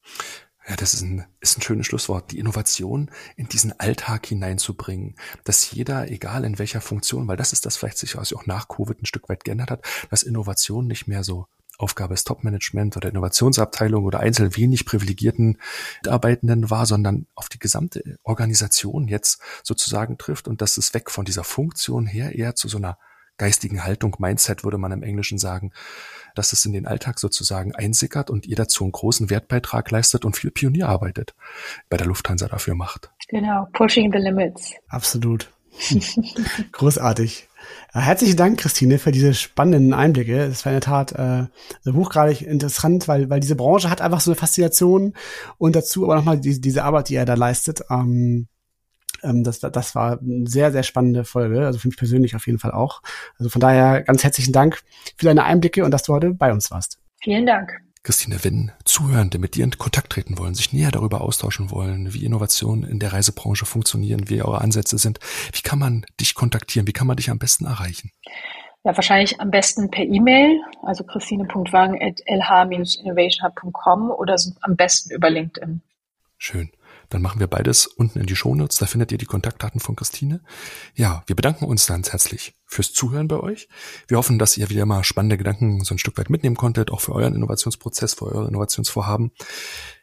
Ja, das ist ein, ist ein schönes Schlusswort. Die Innovation in diesen Alltag hineinzubringen, dass jeder, egal in welcher Funktion, weil das ist das vielleicht sich auch nach Covid ein Stück weit geändert hat, dass Innovation nicht mehr so Aufgabe des Top-Management oder Innovationsabteilung oder einzeln wenig privilegierten Mitarbeitenden war, sondern auf die gesamte Organisation jetzt sozusagen trifft und dass es weg von dieser Funktion her eher zu so einer geistigen Haltung, Mindset würde man im Englischen sagen, dass es in den Alltag sozusagen einsickert und ihr dazu einen großen Wertbeitrag leistet und viel Pionierarbeitet bei der Lufthansa dafür macht. Genau, pushing the limits. Absolut. Großartig. Herzlichen Dank, Christine, für diese spannenden Einblicke. Es war in der Tat äh, so hochgradig interessant, weil, weil diese Branche hat einfach so eine Faszination und dazu aber nochmal die, diese Arbeit, die er da leistet. Ähm, ähm, das, das war eine sehr, sehr spannende Folge, also für mich persönlich auf jeden Fall auch. Also von daher ganz herzlichen Dank für deine Einblicke und dass du heute bei uns warst. Vielen Dank. Christine, wenn Zuhörende mit dir in Kontakt treten wollen, sich näher darüber austauschen wollen, wie Innovationen in der Reisebranche funktionieren, wie eure Ansätze sind, wie kann man dich kontaktieren? Wie kann man dich am besten erreichen? Ja, wahrscheinlich am besten per E-Mail, also christine.wang.lh-innovationhub.com oder am besten über LinkedIn. Schön. Dann machen wir beides unten in die Shownotes. Da findet ihr die Kontaktdaten von Christine. Ja, wir bedanken uns ganz herzlich fürs Zuhören bei euch. Wir hoffen, dass ihr wieder mal spannende Gedanken so ein Stück weit mitnehmen konntet, auch für euren Innovationsprozess, für eure Innovationsvorhaben.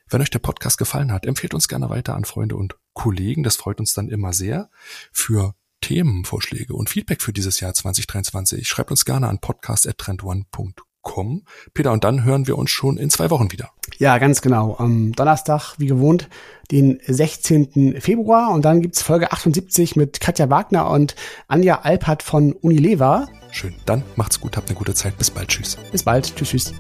Wenn euch der Podcast gefallen hat, empfehlt uns gerne weiter an Freunde und Kollegen. Das freut uns dann immer sehr. Für Themenvorschläge und Feedback für dieses Jahr 2023 schreibt uns gerne an podcast.trendone.com. Peter, und dann hören wir uns schon in zwei Wochen wieder. Ja, ganz genau. Am Donnerstag, wie gewohnt, den 16. Februar. Und dann gibt's Folge 78 mit Katja Wagner und Anja Alpert von Unilever. Schön. Dann macht's gut, habt eine gute Zeit. Bis bald. Tschüss. Bis bald. Tschüss, tschüss.